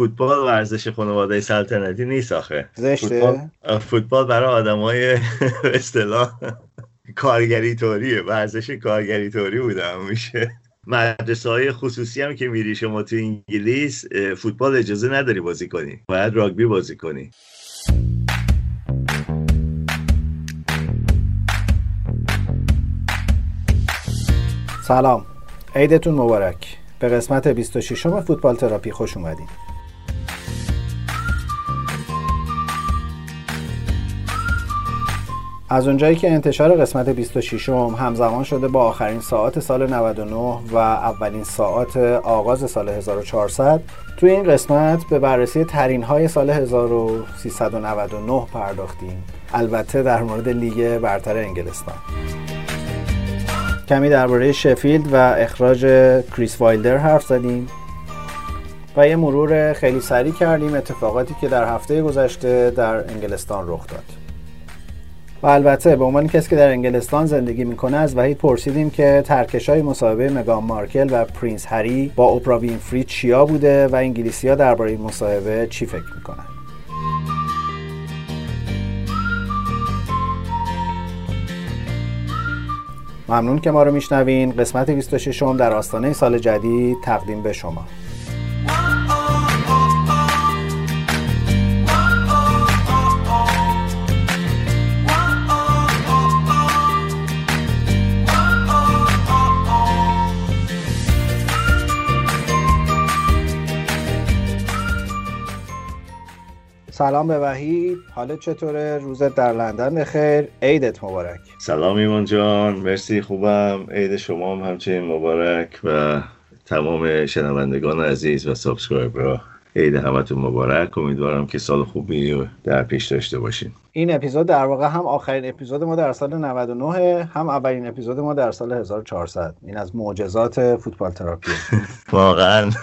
فوتبال ورزش خانواده سلطنتی نیست آخه. فوتبال, فوتبال برای آدمای اصطلاح کارگری توریه ورزش کارگری توری بوده میشه. مدرسه های خصوصی هم که میری شما تو انگلیس فوتبال اجازه نداری بازی کنی. باید راگبی بازی کنی. سلام. عیدتون مبارک. به قسمت 26 فوتبال تراپی خوش اومدین. از اونجایی که انتشار قسمت 26 همزمان شده با آخرین ساعت سال 99 و اولین ساعت آغاز سال 1400 توی این قسمت به بررسی ترین های سال 1399 پرداختیم. البته در مورد لیگ برتر انگلستان. کمی درباره شفیلد و اخراج کریس وایلدر حرف زدیم و یه مرور خیلی سریع کردیم اتفاقاتی که در هفته گذشته در انگلستان رخ داد. و البته به عنوان کسی که در انگلستان زندگی می‌کنه از وحید پرسیدیم که ترکش های مصاحبه مگان مارکل و پرینس هری با اوپرا وینفری چیا بوده و انگلیسی ها درباره این مصاحبه چی فکر می‌کنن؟ ممنون که ما رو میشنوین. قسمت 26 در آستانه سال جدید تقدیم به شما. سلام به وحید. حالت چطوره؟ روزت در لندن بخیر. عیدت مبارک. سلام ایمان جان. مرسی خوبم. عید شما هم همچنین مبارک و تمام شنوندگان عزیز و subscriber ها. عید همتون مبارک. امیدوارم که سال خوبی در پیش داشته باشین. این اپیزود در واقع هم آخرین اپیزود ما در سال 99 هم اولین اپیزود ما در سال 1400 این از معجزات فوتبال تراپی. واقعا.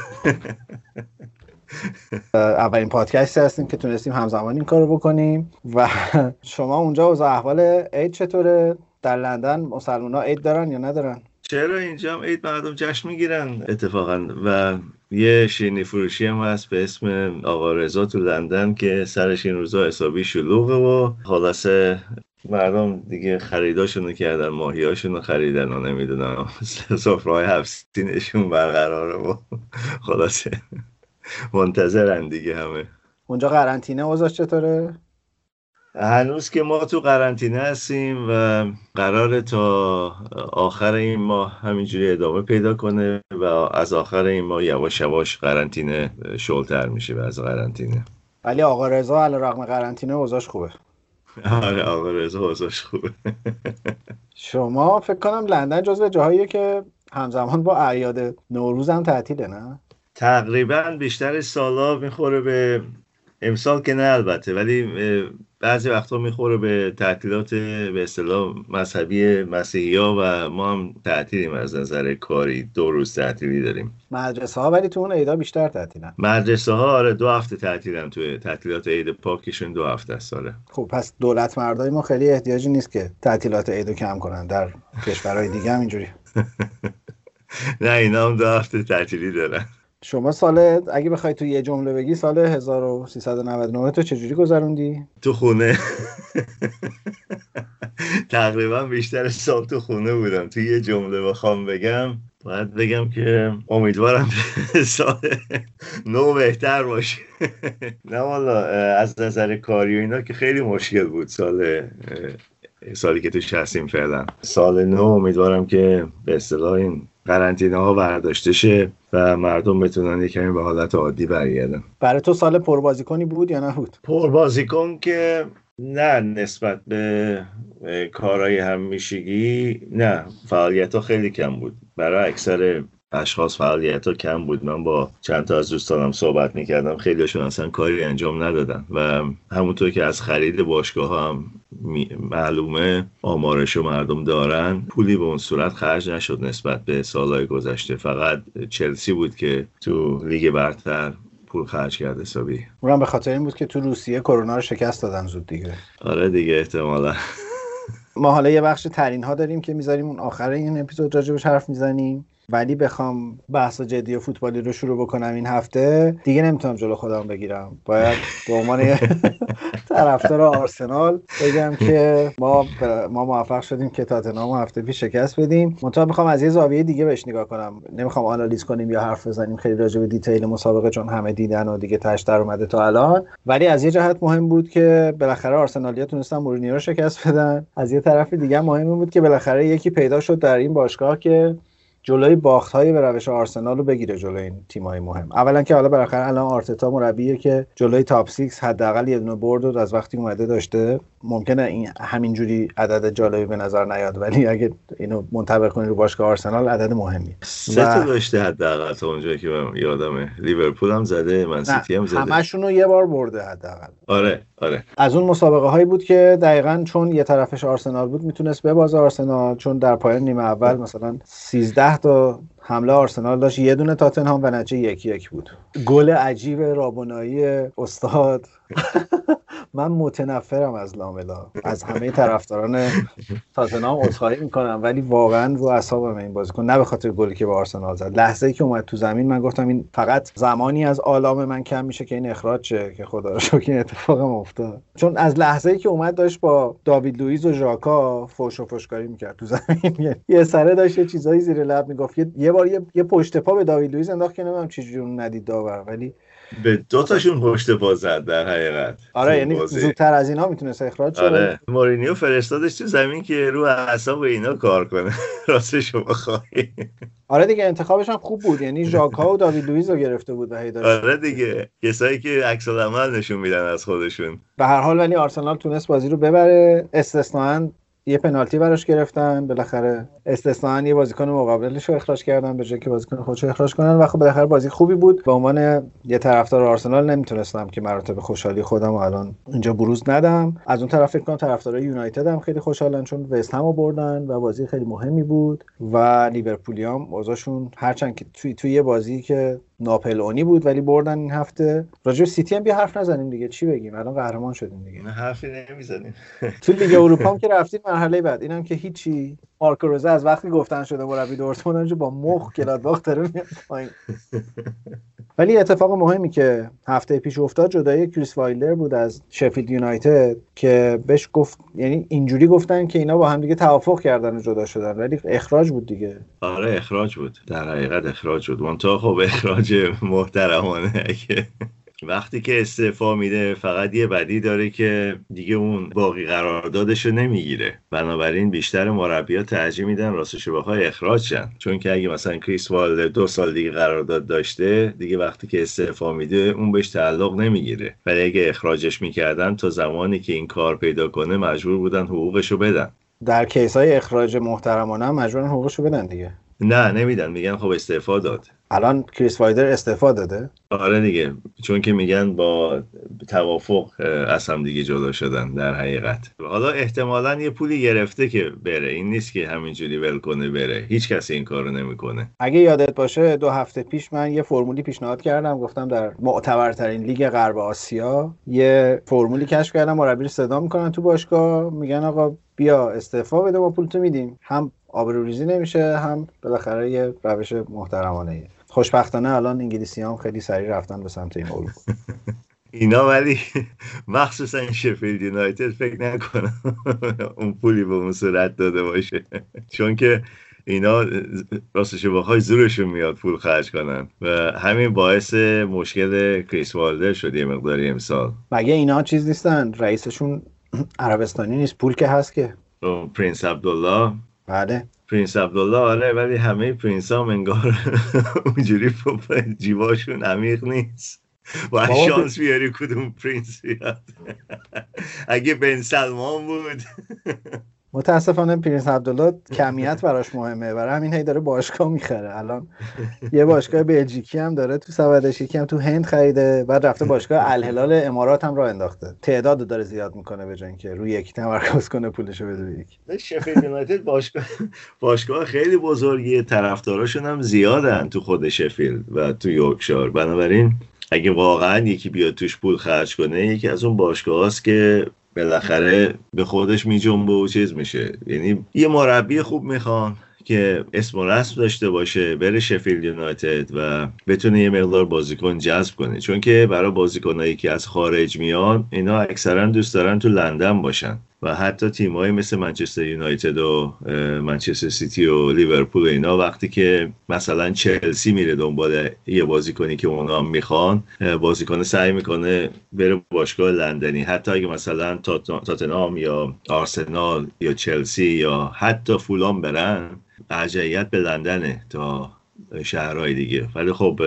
اولین پادکستی هستیم که تونستیم همزمان این کارو بکنیم. و شما اونجا اوضاع احوال عید چطوره؟ در لندن مسلمان ها عید دارن یا ندارن؟ چرا اینجا هم عید مردم جشن می‌گیرن؟ اتفاقا. و یه شیرینی فروشی هم هست به اسم آقا رضا تو لندن که سرش این روزا حسابی شلوغه و خلاصه مردم دیگه خریداشونو کردن ماهیاشونو خریدن و نمی‌دونم سفرهای هفت برقراره و خلاصه. منتظرن دیگه همه. اونجا قرنطینه اوضاع چطوره؟ هنوز که ما تو قرنطینه هستیم و قرار تا آخر این ماه همینجوری ادامه پیدا کنه و از آخر این ماه یواش یواش قرنطینه شلتر میشه و از قرنطینه. ولی آقا رضا علی رغم قرنطینه اوضاعش خوبه. آره آقا رضا اوضاعش خوبه. شما فکر کنم لندن جزو جاهاییه که همزمان با اعیاد نوروز هم تعطیله نه؟ تقریبا بیشتر سالا می‌خوره به امسال که نه البته ولی بعضی وقتا می‌خوره به تعطیلات به اصطلاح مذهبی مسیحی ها و ما هم تعطیلیم از نظر کاری دو روز تعطیلی داریم. مدرسه ها ولی تو اون عیدا بیشتر تعطیلن. مدرسه ها آره دو هفته تعطیلن توی تعطیلات عید پاکشون دو هفته است آره. خب پس دولت مردای ما خیلی احتیاجی نیست که تعطیلات عیدو کم کنن در کشورهای دیگه هم اینجوری. نه اینا هم دو هفته تعطیلی دارن. شما سال اگه بخوای تو یه جمله بگی سال 1399 تو چجوری گذروندی؟ تو خونه. تقریبا بیشتر سال تو خونه بودم. تو یه جمله بخوام بگم باید بگم که امیدوارم سال نو بهتر باشه. نه والا از نظر کاری و اینا که خیلی مشکل بود سال سالی که تو هستیم فعلا. سال نو امیدوارم که به اصطلاح این قرنطینه ها برداشته شه و مردم بتونن یه کمی به حالت عادی برگردن. برای تو سال پربازیکنی بود یا نبود؟ پربازیکن که نه نسبت به کارهای همیشگی نه. فعالیت ها خیلی کم بود. برای اکثر اشخاص فعالیت ها کم بود. من با چند تا از دوستانم صحبت می‌کردم. خیلیشون اصلا کاری انجام ندادن و همونطور که از خرید باشگاه هم معلومه آمارش و مردم دارن. پولی به اون صورت خرج نشد نسبت به سالهای گذشته. فقط چلسی بود که تو لیگ برتر پول خرج کرده حسابی. اونم به خاطر این بود که تو روسیه کرونا رو شکست دادن زود دیگه. آره دیگه احتمالا. ما حالا یه بخش ترین ها داریم که می‌ذاریم اون آخر این اپیزود راجبش حرف می‌زنیم. ولی بخوام بحث جدی و فوتبالی رو شروع بکنم این هفته دیگه نمی‌تونم جلو خودم بگیرم. باید به عنوان طرفدار آرسنال بگم که ما ما موفق شدیم که تاتنهام هفته پیش شکست بدیم. منتها می‌خوام از یه زاویه دیگه بهش نگاه کنم. نمی‌خوام آنالیز کنیم یا حرف بزنیم. خیلی راجع به detail مسابقه چون همه دیدن و دیگه تاش در اومده تا الان. ولی از یه جهت مهم بود که بالاخره آرسنالیا تونستن مورینیو رو شکست بدن. از یه طرف دیگه مهم بود که بالاخره یکی پیدا شد در این باشگاه که جلوی باخت های به روش آرسنال رو بگیره جلوی این تیم های مهم. اولا که حالا بالاخره الان آرتتا مربیه که جلوی top 6 حداقل یه دونه برد از وقتی اومده داشته. ممکنه این همینجوری عدد جالبی به نظر نیاد ولی اگه اینو منطبق کنی رو باشگاه آرسنال عدد مهمی. سه تا داشته حداقل تا اونجایی که من یادمه. لیورپول هم زده من سیتی هم زده. همشون رو یه بار برده حداقل. آره آره. از اون مسابقه هایی بود که دقیقا چون یه طرفش آرسنال بود می‌تونست ببازه آرسنال چون در پایان نیمه اول مثلا 13 تا حمله آرسنال داشت. یه دونه تاتنهام و نتیجه یکی یک بود. گل عجیب رابونایی استاد من متنفرم از لاملا. از همه طرفداران تاتنهام عذرخواهی می‌کنم ولی واقعا رو اعصابم این بازیکن نه به خاطر گلی که به آرسنال زد. لحظه ای که اومد تو زمین من گفتم این فقط زمانی از آلام من کم میشه که این اخراج شه که خدا رو شکر این اتفاق افتاد. چون از لحظه ای که اومد داشت با داوید لوئیز و ژاکا فوش و فشکاری می‌کرد تو زمین. یه سره داشت یه چیزایی زیر لب می‌گفت. یه بار یه پشت پا به داوید لوئیز انداخت که نمی‌دونم چجوری ندید داور ولی به دو تاشون پشت پا زد در حقیقت. آره یعنی زودتر از اینا می‌تونست اخراج شه. آره. مورینیو فرستادش تو زمین که رو اعصاب اینا کار کنه. راست شما خواهی. آره دیگه انتخابش هم خوب بود. یعنی ژاکا و داوید لوئیز رو گرفته بود و آره دیگه. کسایی که عکس عمل نشون میدن از خودشون. به هر حال ولی آرسنال تونست بازی رو ببره. استثناً یه پنالتی براش گرفتن بالاخره استثنا یه بازیکن مقابلش رو اخراج کردن به جای که بازیکن خودش رو اخراج کنن. و خب بالاخره بازی خوبی بود. به عنوان یه طرفدار آرسنال نمی‌تونستم که مراتب خوشحالی خودم و الان اینجا بروز ندم. از اون طرف فکر کنم طرفدارای یونایتد هم خیلی خوشحالن چون وست هم بردن و بازی خیلی مهمی بود. و لیورپولیام اوضاعشون هرچند که توی توی یه بازی که ناپلئونی بود ولی بردن این هفته. راجع سیتی هم بیا حرف نزنیم دیگه. چی بگیم؟ الان قهرمان شدیم دیگه. نه حرفی نمی‌زنیم. تو لیگ اروپا هم که رفتیم مرحله بعد. اینم که هیچی. مارکو روزه از وقتی گفتن شده مربی دورتموند با مخ گلادباخ داره میاد پایین. ولی اتفاق مهمی که هفته پیش افتاد جدایی کریس وایلدر بود از شفیلد یونایتد که بهش گفت یعنی اینجوری گفتن که اینا با هم دیگه توافق کردن و جدا شدن ولی اخراج بود دیگه. آره اخراج بود. در حقیقت اخراج بود. منتها خب اخراج محترمانه که وقتی که استعفا میده فقط یه بدی داره که دیگه اون باقی قراردادش رو نمی‌گیره. بنابراین بیشتر مربیا ترجیح میدن راستش بخوای اخراج شن. چون که اگه مثلا کریس والدر دو سال دیگه قرارداد داشته دیگه وقتی که استعفا میده اون بهش تعلق نمی‌گیره. ولی اگه اخراجش می‌کردن تا زمانی که این کار پیدا کنه مجبور بودن حقوقش رو بدن. در case های اخراج محترمانه هم مجبورن حقوقش رو بدن دیگه. نه نمیدن. میگن خب استعفا داد. الان کریس وایلدر استعفا داده؟ آره دیگه. چون که میگن با توافق از هم دیگه جدا شدن در حقیقت. حالا احتمالا یه پولی گرفته که بره. این نیست که همینجوری ول کنه بره. هیچ کسی این کارو نمی‌کنه. اگه یادت باشه دو هفته پیش من یه فرمولی پیشنهاد کردم. گفتم در معتبرترین لیگ غرب آسیا یه فرمولی کشف کردم. مربی رو صدا می‌کنن تو باشگاه. میگن آقا بیا استعفا بده ما پولتو میدیم. هم آبروریزی نمیشه هم بالاخره یه روش محترمانه خوشبختانه الان انگلیسی هم خیلی سریع رفتن به سمت این موضوع اینا ولی مخصوصا شفیلد یونایتد فکر نکنم اون پولی به اون صورت داده باشه. چون که اینا راستش بخوای زورشون میاد پول خرج کنن. و همین باعث مشکل کریس والدر شد یه مقداری امسال. مگه اینا چیز نیستن؟ رئیسشون عربستانی نیست. پول که هست که. پرنس عبدالله بله. پرنس عبدالله آره ولی همه پرنس ها انگار اونجوری جیباشون عمیق نیست. و شانس بیاری کدوم پرنس بیاد اگه بن سلمان بود. متاسفانه پرنس عبدالله کمیت براش مهمه. برای همین هی داره باشگاه می‌خره. الان یه باشگاه بلژیکی هم داره تو سبدش یکی هم تو هند خریده بعد رفته باشگاه الهلال امارات هم راه انداخته. تعداد داره زیاد می‌کنه به جای اینکه روی یکی تمرکز کنه پولشو بده یک شفیلد یونایتد باشگاه باشگاه خیلی بزرگی طرفداراشون هم زیادن تو خود شفیلد و تو یورکشار بنابراین اگه واقعا یکی بیاد توش پول خرج کنه یکی از اون باشگاه که بالاخره به خودش میجنبه و چیز میشه. یعنی یه مربی خوب می‌خوان که اسم و رسم داشته باشه بره شفیلد یونایتد و بتونه یه مقدار بازیکن جذب کنه. چون که برای بازیکنایی که از خارج میان اینا اکثرا دوست دارن تو لندن باشن. و حتی تیمایی مثل منچستر یونایتد و منچستر سیتی و لیورپول اینا وقتی که مثلا چلسی میره دنبال یه بازیکنی که اونا می‌خوان بازیکن سعی می‌کنه بره باشگاه لندنی. حتی اگه مثلا تاتنام یا آرسنال یا چلسی یا حتی فولان برن ارجعیت به لندنه تا شهرهای دیگه. ولی خب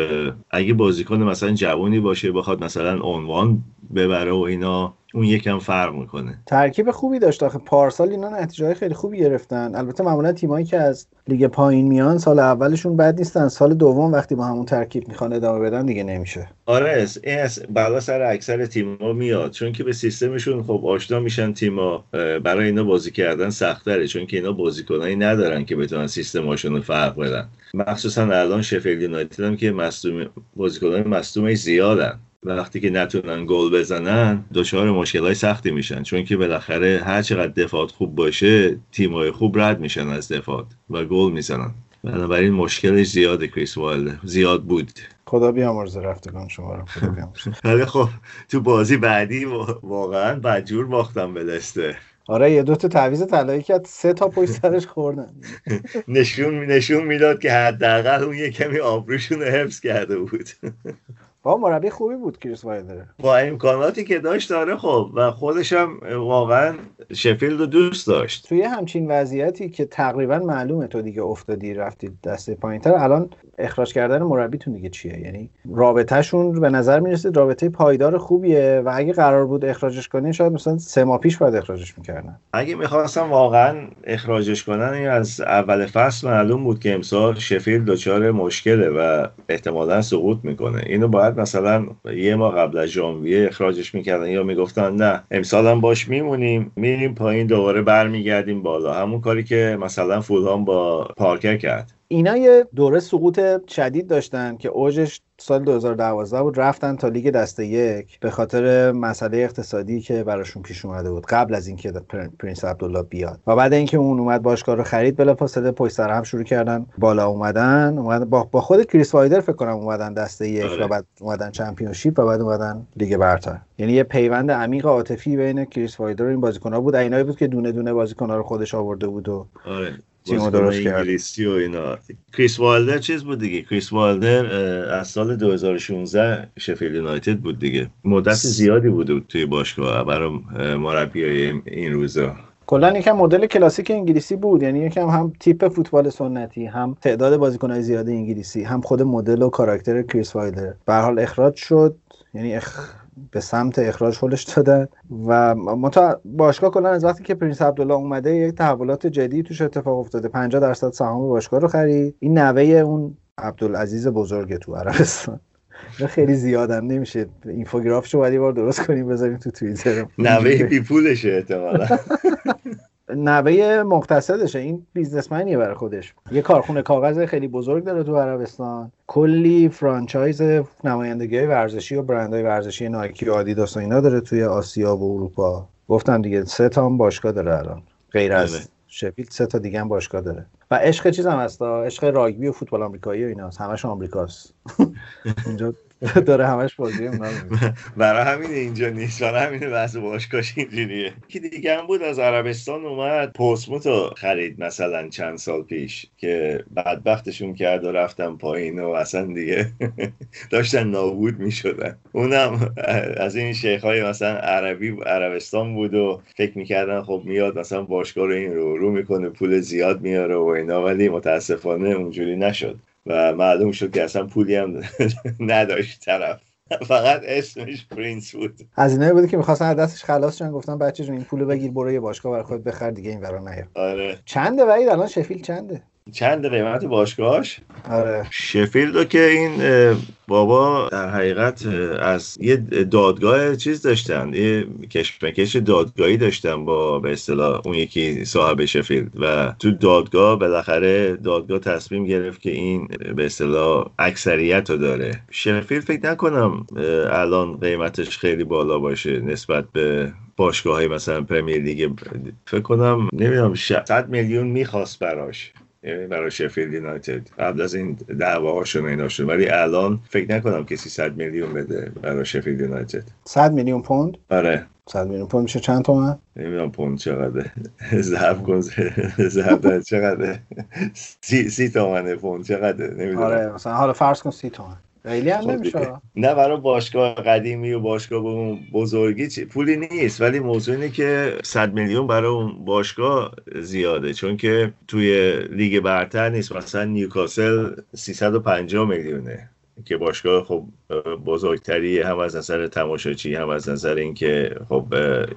اگه بازیکن مثلا جوانی باشه بخواد مثلا عنوان ببره و اینا اون یکم فرق می‌کنه. ترکیب خوبی داشت آخه. پارسال اینا نتیجه خیلی خوبی گرفتن. البته معمولا تیمایی که از لیگ پایین میان سال اولشون بد نیستن. سال دوم وقتی با همون ترکیب می‌خوان ادامه بدن دیگه نمیشه. آره این از بالا سر اکثر تیم‌ها میاد. چون که به سیستمشون خب آشنا میشن تیم‌ها برای اینا بازی کردن سخت‌تره چون که اینا بازیکنایی ندارن که بتونن سیستماشون رو فرق بدن. مخصوصا الان شفیلد یونایتد هم که مصدوم بازیکنان مصدومش زیادن. وقتی که نتونن گل بزنن دچار مشکلای سختی میشن. چون که بالاخره هر چقدر دفاعات خوب باشه تیمای خوب رد میشن از دفاعات و گل می‌زنن. بنابراین مشکلش زیاده کریس وایلدر. زیاد بود. خدا بیامرز رفتگان شما رو. ولی خب تو بازی بعدی واقعا بدجور باختن به لستر آره یه دو تا تعویض طلایی کرد. سه تا پشت سرش خوردن. نشون نشون می‌داد که حداقل اون یه کمی آبروشون حفظ کرده بود. با مربی خوبی بود کریس وایلدر با امکاناتی که داشت داره خب. و خودش هم واقعا شفیلد رو دوست داشت. توی همچین وضعیتی که تقریبا معلومه تو دیگه افتادی رفتی دسته پایینتر الان اخراج کردن مربیتون دیگه چیه؟ یعنی رابطهشون به نظر می‌رسه رابطه پایدار خوبیه و اگه قرار بود اخراجش کنین شاید مثلا سه ماه پیش باید اخراجش می‌کردن. اگه می‌خواستم واقعا اخراجش کنن از اول فصل معلوم بود که امسال شفیلد دچار مشکله و احتمالا سقوط می‌کنه. اینو باید مثلا یه ماه قبل از ژانویه اخراجش می‌کردن یا می‌گفتن نه امسال هم باش میمونیم میریم پایین دوباره برمیگردیم بالا. همون کاری که مثلا فولهام با پارکر کرد. اینا یه دوره سقوط شدید داشتن که اوجش سال 2012 بود. رفتن تا لیگ دسته یک به خاطر مسئله اقتصادی که براشون پیش اومده بود. قبل از اینکه پرنس عبدالله بیاد. و بعد اینکه اون اومد باشگاه رو خرید بلا فاصله پشت سر هم شروع کردن بالا اومدن. اومد با, با خود کریس وایلدر فکر کنم اومدن دسته یک و آره. بعد اومدن چمپیونشیپ و بعد اومدن لیگ برتر. یعنی یه پیوند عمیق عاطفی بین کریس وایلدر و این بازیکن‌ها بود. اینایی بود که دونه دونه بازیکن‌ها رو خودش آورده بود و آره. تیم درست کرد انگلیسی و اینا. کریس وایلدر چیز بود دیگه. کریس وایلدر از سال 2016 شفیلد یونایتد بود دیگه. مدت زیادی بوده توی باشگاه برای مربی این روزا. کلا یکم مدل کلاسیک انگلیسی بود. یعنی یکم هم تیپ فوتبال سنتی هم تعداد بازیکنهای زیاد انگلیسی هم خود مدل و کاراکتر کریس وایلدر به حال اخراج شد. یعنی اخ... به سمت اخراج هلش دادن و متا باشگاه کلا از وقتی که پرینس عبدالله اومده یک تحولات جدی توش اتفاق افتاده. 50 درصد سهام باشگاه رو خرید. این نوه اون عبدالعزیز بزرگ تو عربستان. خیلی زیادم نمیشه. infograph شو باید بار درست کنیم بذاریم تو توییتر. نوه بی پولشه احتمالا. نوه مقتصدشه این businessman یه برای خودش. یه کارخونه کاغذ خیلی بزرگ داره تو عربستان. کلی franchise نمایندگی ورزشی و برندهای ورزشی نایکی و آدیداس و اینا داره توی آسیا و اروپا. گفتم دیگه سه تا هم باشگاه داره الان. غیر از بله. شفیلد سه تا دیگه هم باشگاه داره. و عشق چیز هم هست؟ عشق راگبی و فوتبال آمریکایی و ایناست. همش آمریکاست. اینجا داره همش بازی برای همین اینجا نیست. برای همین بحث باشگاهش اینجوریه. که دیگه هم بود از عربستان اومد. پوسموتو خرید مثلا چند سال پیش که بدبختشون کرد و رفتن پایین و اصلا دیگه داشتن نابود می‌شدن. اونم از این شیخ های مثلا عربی عربستان بود و فکر می‌کردن خب میاد مثلا باشگاه رو این رو رو می‌کنه پول زیاد میاره و اینا. ولی متاسفانه اونجوری نشد. و معلوم شد که اصلا پولی هم نداشت طرف. فقط اسمش پرینس بود. از اینه بودی که می‌خواستن از دستش خلاص شن گفتن بچه جون این پولو بگیر برو یه باشگاه برای خود بخر دیگه این ورا نیا. آره. چنده وحید؟ الان شفیل چنده؟ چند قیمت باشگاهش آره. شفیلد که این بابا در حقیقت از یه دادگاه چیز داشتن یه کشمکش دادگاهی داشتن با به اصطلاح اون یکی صاحب شفیلد و تو دادگاه بالاخره دادگاه تصمیم گرفت که این به اصطلاح اکثریت رو داره. شفیلد فکر نکنم الان قیمتش خیلی بالا باشه نسبت به باشگاه های مثلا پرمیر لیگ. فکر کنم نمی‌دونم 100 میلیون می‌خواست براش. یعنی برای شفیلد یونایتد. قبل از این دعواهاشون اینا شد ولی الان فکر نکنم کسی 100 میلیون بده برای شفیلد یونایتد. 100 میلیون پوند؟ آره. 100 میلیون پوند میشه چند تومن؟ نمی‌دونم پوند چقدره. ضرب کن ضرب چقدره؟ سی, سی تومنه پوند چقدره؟ نمی‌دونم. آره مثلا حالا فرض کن سی تومن. خیلی هم خب نمیشه. نه برای باشگاه قدیمی و باشگاه اون بزرگی چی- پولی نیست ولی موضوع اینه که 100 میلیون برای اون باشگاه زیاده چون که توی لیگ برتر نیست. مثلا نیوکاسل 350 میلیونه که باشگاه خب بزرگتری هم از نظر تماشاچی هم از نظر اینکه خب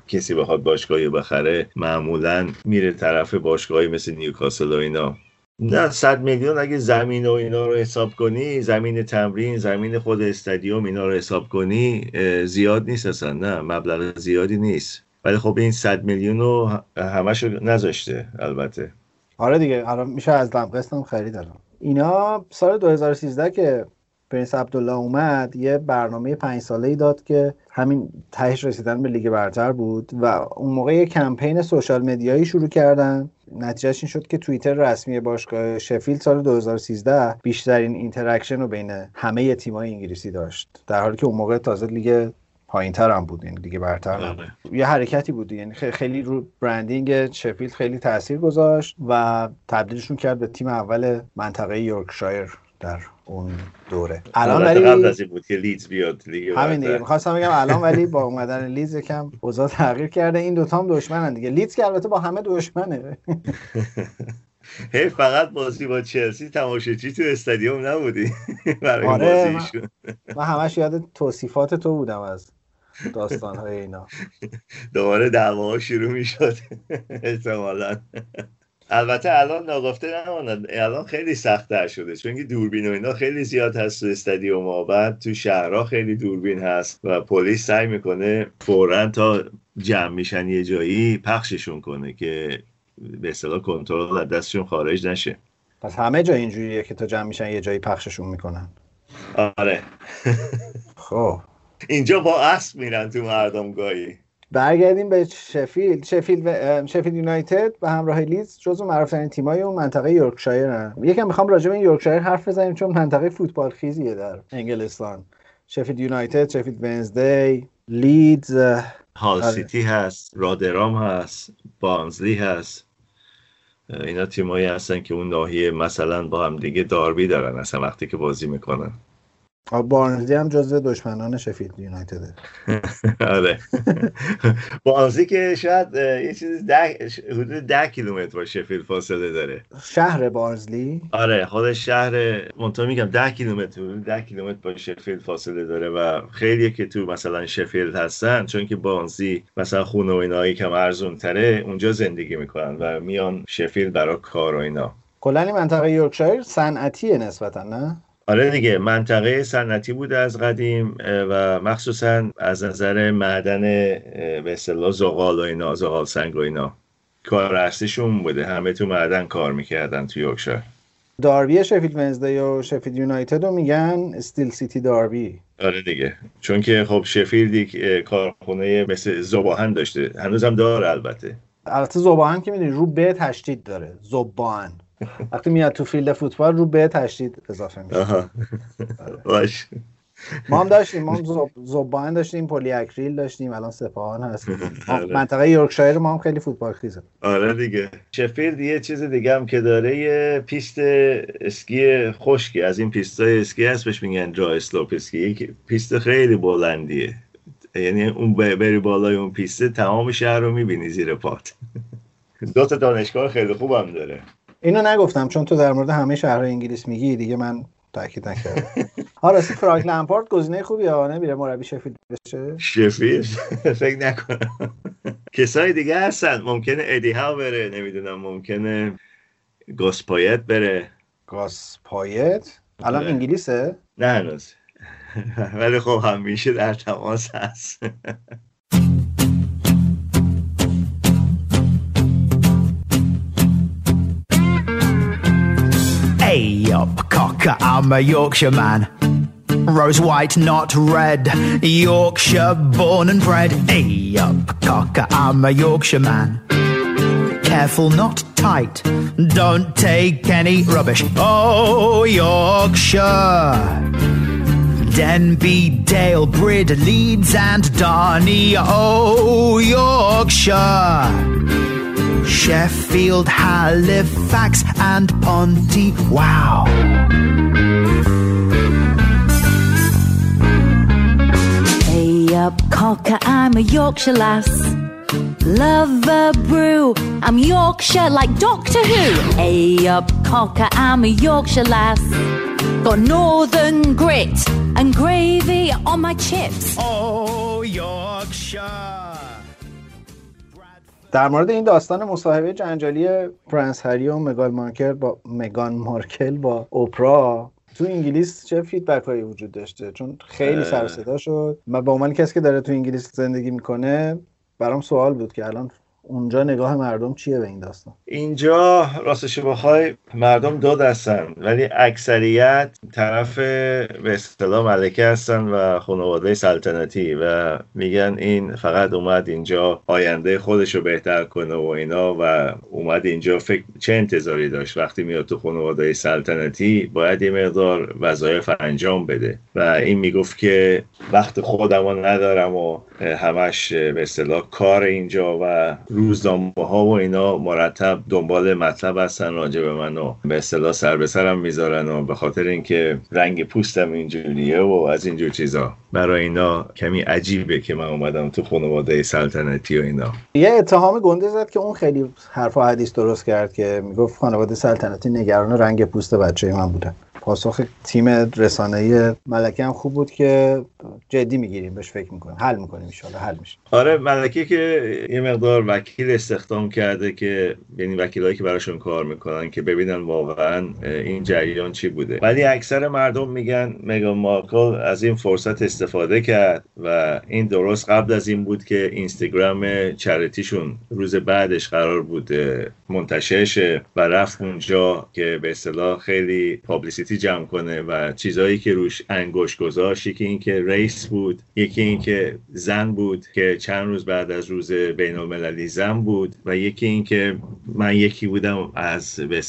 کسی بخواد باشگاهی بخره معمولا میره طرف باشگاهی مثل نیوکاسل و اینا. نه صد میلیون اگه زمین و اینا رو حساب کنی زمین تمرین زمین خود استادیوم اینا رو حساب کنی زیاد نیست اصلا نه مبلغ زیادی نیست. ولی خب این صد میلیون رو همش نذاشته البته. آره دیگه الان میشه از لمقست هم خرید الان. اینا سال 2013 که پرنس عبدالله اومد یه برنامه پنج ساله ای داد که همین تهش رسیدن به لیگ برتر بود و اون موقع یه کمپین social media یی شروع کردن. نتیجهش این شد که توییتر رسمی باشگاه شفیلد سال 2013 بیشترین interaction رو بین همه تیم‌های انگلیسی داشت در حالی که اون موقع تازه لیگ پایینتر هم بود یعنی دیگه برتر نبود. آره. یه حرکتی بود یعنی خیلی رو branding شفیلد خیلی تاثیر گذاشت و تبدیلشون کرد به تیم اول منطقه یورکشایر در اون دوره. الان البته ولی قبل از این بود که لیدز بیاد لیگ همین دیگه. می‌خواستم بگم الان ولی با اومدن لیدز یکم اوضاع تغییر کرده. این دوتا هم دشمنن دیگه. لیدز که البته با همه دشمنه. هی فقط بازی با چلسی تماشاچی تو استادیوم نبودی؟ برای آره، بازیشون من همش یاد توصیفات تو بودم از داستان های اینا. دوباره دعواها شروع می‌شد. احتمالا. البته الان ناگفته نماند. الان خیلی سختتر شده چون که دوربین و اینا خیلی زیاد هست تو استادیوم ها. بعد تو شهرها خیلی دوربین هست و پلیس سعی می‌کنه فورا تا جمع میشن یه جایی پخششون کنه که به اصطلاح کنترل از دستشون خارج نشه. پس همه جا اینجوریه که تا جمع میشن یه جایی پخششون می‌کنن. آره. خب. اینجا با اسب میرن تو مردمگاهی. برگردیم به شفیلد. شفیلد, و- شفیلد یونایتد به همراه لیدز جزو معروفترین تیمای اون منطقه یورکشایرن یکم می‌خوام راجع به یورکشایر حرف بزنیم چون منطقه فوتبال خیزیه در انگلستان. شفیلد یونایتد شفیلد ونزدی لیدز هال آره. سیتی هست رادرام هست بانزلی هست. اینا تیمایی هستن که اون ناحیه مثلا با هم دیگه داربی دارن اصلا وقتی که بازی می‌کنن. بارنزلی هم جزو دشمنان شفیلد یونایتده. آره. بانزلی که شاید یه چیز ده حدود ده کیلومتر با شفیلد فاصله داره. شهر بارنزلی آره خود شهر منطقه میگم ده کیلومتر حدود ده کیلومتر با شفیلد فاصله داره و خیلی که تو مثلا شفیلد هستن چون که بانزی مثلا خونه و اینا یکم ارزون تره اونجا زندگی می‌کنن و میان شفیلد برای کار و اینا. کلا این منطقه یورکشایر صنعتیه نسبتا نه؟ آره دیگه منطقه صنعتی بوده از قدیم و مخصوصا از نظر معدن به اصطلاح زغال و اینا زغال سنگ و اینا. کار اصلیشون بوده. همه تو معدن کار می‌کردن تو یورکشایر. داربی شفیلد ونزدی و شفیلد یونایتد رو میگن Steel City derby آره دیگه. چون که خب شفیلد کارخونه مثل ذوب‌آهن داشته. هنوزم داره البته. البته ذوب‌آهن که می‌دونی رو ب تشدید داره. ذوب‌آهن وقتی میاد تو field فوتبال رو ب تشدید اضافه میشه. باش. ما هم داشتیم ما هم ذوب- ذوب‌آهن داشتیم پلی اکریل داشتیم الان سپاهان هست آره. منطقه یورکشایر ما هم خیلی فوتبال خیزه. آره دیگه. شفیلد یه چیز دیگه هم که داره یه پیست اسکی خشکی. از این پیستای اسکی هست بهش میگن dry slope ski. یک پیست خیلی بلندیه. یعنی اون بری بالای اون پیسته تمام شهر رو می‌بینی زیر پات. دو تا دانشگاه خیلی خوب هم داره. اینو نگفتم چون تو در مورد همه شهرهای انگلیس میگی دیگه من تاکید نکردم. ها راستی فرانک لمپارد گزینه خوبیه ها نمیره مربی شفیلد بشه. شفیلد؟ فکر نکنم. کسای دیگه هستن. ممکنه ادی هاو بره نمی‌دونم ممکنه گاسپایت بره. گاس پایت الان آره. انگلیسه؟ نه هنوز. ولی خب همیشه در تماس هست. Up, cocker, I'm a Yorkshire man. Rose white, not red. Yorkshire born and bred. Hey up, cocker, I'm a Yorkshire man. careful, not tight. Don't take any rubbish. Oh, Yorkshire. Denby, Dale, Brid, Leeds, and Darney. Oh, Yorkshire. Sheffield, Halifax, and Ponty. Wow. Hey up, cocker, I'm a Yorkshire lass. Love a brew, I'm Yorkshire like Doctor Who. Hey up, cocker, I'm a Yorkshire lass. Got northern grit and gravy on my chips. Oh, Yorkshire. در مورد این داستان مصاحبه جنجالی پرنس هری و مگان مارکل با مگان مارکل با اوپرا تو انگلیس چه feedback هایی وجود داشته؟ چون خیلی سر صدا شد. من به عنوان کسی که داره تو انگلیس زندگی می‌کنه برام سوال بود که الان اونجا نگاه مردم چیه به این داستان؟ اینجا راستش بخوای مردم دو دستن ولی اکثریت طرف به اصطلاح ملکه هستن و خانواده سلطنتی و میگن این فقط اومد اینجا آینده خودش رو بهتر کنه و اینا و اومد اینجا فکر چه انتظاری داشت؟ وقتی میاد تو خانواده سلطنتی باید یه مقدار وظایف انجام بده و این می‌گفت که وقت خودم رو ندارم و همش به اصطلاح کار اینجا و روزنامه ها و اینا مرتب دنبال مطلب هستن راجع به من و به اصطلاح سر به سرم می‌ذارن و به خاطر اینکه رنگ پوستم اینجوریه و از اینجور چیزا. برای اینا کمی عجیبه که من اومدم تو خانواده سلطنتی و اینا. یه اتهام گنده زد که اون خیلی حرف و حدیث درست کرد که می‌گفت خانواده سلطنتی نگران رنگ پوست بچه من بودن پاسخ تیم رسانه‌ای ملکه هم خوب بود که جدی می‌گیریم بهش فکر می‌کنیم. حل می‌کنیم ان حل میشه. آره ملکه که یه مقدار وکیل استخدام کرده که یعنی وکیلایی که براشون کار می‌کنن که ببینن واقعا این جریان چی بوده. ولی اکثر مردم میگن مگان مارکل از این فرصت استفاده کرد و این درست قبل از این بود که اینستاگرام چریتیشون روز بعدش قرار بود منتشر شه و رفت اونجا که به اصطلاح خیلی پابلیسیتی جمع کنه و چیزهایی که روش انگوش گذاشت یکی اینکه ریس بود یکی اینکه زن بود که چند روز بعد از روز بین المللی زن بود و یکی اینکه من یکی بودم از به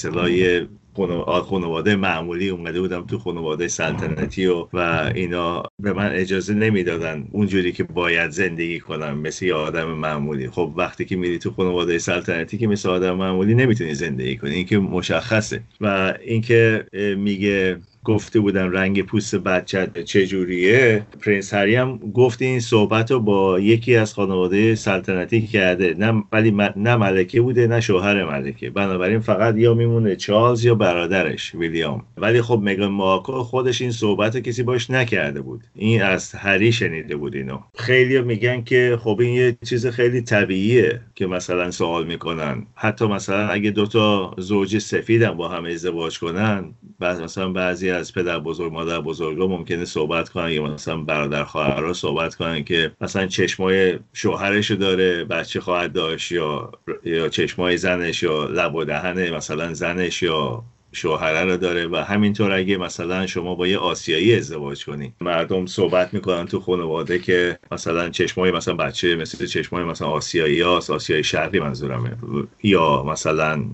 خانواده معمولی اومده بودم تو خانواده سلطنتی و, و اینا به من اجازه نمی‌دادن اونجوری که باید زندگی کنم مثل یه آدم معمولی. خب وقتی که میری تو خانواده سلطنتی که مثل آدم معمولی نمی‌تونی زندگی کنی این که مشخصه. و اینکه میگه گفته بودن رنگ پوست بچه چجوریه. پرنس هری هم گفت این صحبت رو با یکی از خانواده سلطنتی کرده. نه ولی نه ملکه بوده نه شوهر ملکه. بنابراین فقط یا میمونه چارلز یا برادرش ویلیام. ولی خب مگان مارکل خودش این صحبت رو کسی باش نکرده بود. این از هری شنیده بود اینو. خیلی میگن که خب این یه چیز خیلی طبیعیه که مثلا سوال می‌کنن. حتی مثلا اگه دوتا زوج سفیدم با هم ازدواج کنن بعد مثلا بعضی از پدر بزرگ مادر بزرگا ممکنه صحبت کنن یا مثلا برادر خواهرها صحبت کنن که مثلا چشمای شوهرش داره بچه خواهد داشت یا یا چشمای زنش یا لب و دهن مثلا زنش یا شوهره رو داره و همینطور اگه مثلا شما با یه آسیایی ازدواج کنی. مردم صحبت می‌کنن تو خانواده که مثلا چشمای مثلا بچه مثل چشمای مثلا آسیایی هاست آسیایی شرقی منظورمه. یا مثلا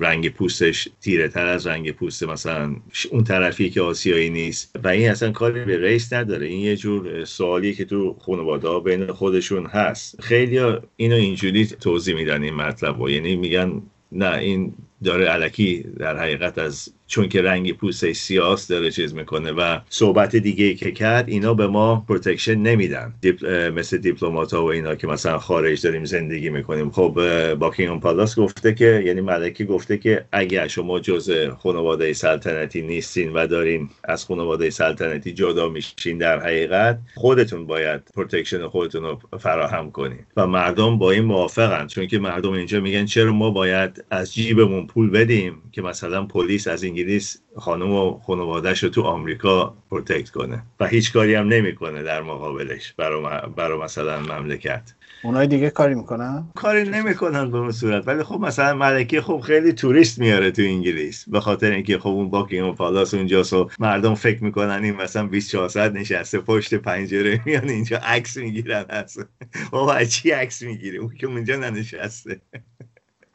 رنگ پوستش تیره تر از رنگ پوست مثلا اون طرفی که آسیایی نیست. و این اصلا کاری به ریس نداره. این یه جور سوالی که تو خانواده ها بین خودشون هست. خیلی اینو اینجوری توضیح میدن این مطلب و یعنی میگن نه این داره الکی در حقیقت از چون که رنگ پوستش سیاس داره چیز می‌کنه و صحبت دیگه که کرد اینا به ما protection نمیدن. دیپل... مثل دیپلمات ها و اینا که مثلا خارج داریم زندگی می‌کنیم. خب Buckingham Palace گفته که یعنی ملکه گفته که اگر شما جز خانواده سلطنتی نیستین و دارین از خانواده سلطنتی جدا میشین در حقیقت خودتون باید protection خودتون رو فراهم کنین. و مردم با این موافقن. چون که مردم اینجا میگن چرا ما باید از جیبمون پول بدیم که مثلا پلیس از انگلیس خانم و خانوادهش رو تو آمریکا protect کنه و هیچ کاری هم نمی‌کنه در مقابلش برای, مثلا مملکت. اونای دیگه کاری می‌کنن؟ کاری نمی‌کنن به اون صورت. ولی خب مثلا ملکه خب خیلی توریست میاره تو انگلیس. به خاطر اینکه خب اون باکینگهام پالاس اونجاست و مردم فکر می‌کنن این مثلا 24 ساعت نشسته پشت پنجره میان اینجا عکس می‌گیرن. اصلا بابا چی عکس می‌گیره اون که اونجا ننشسته.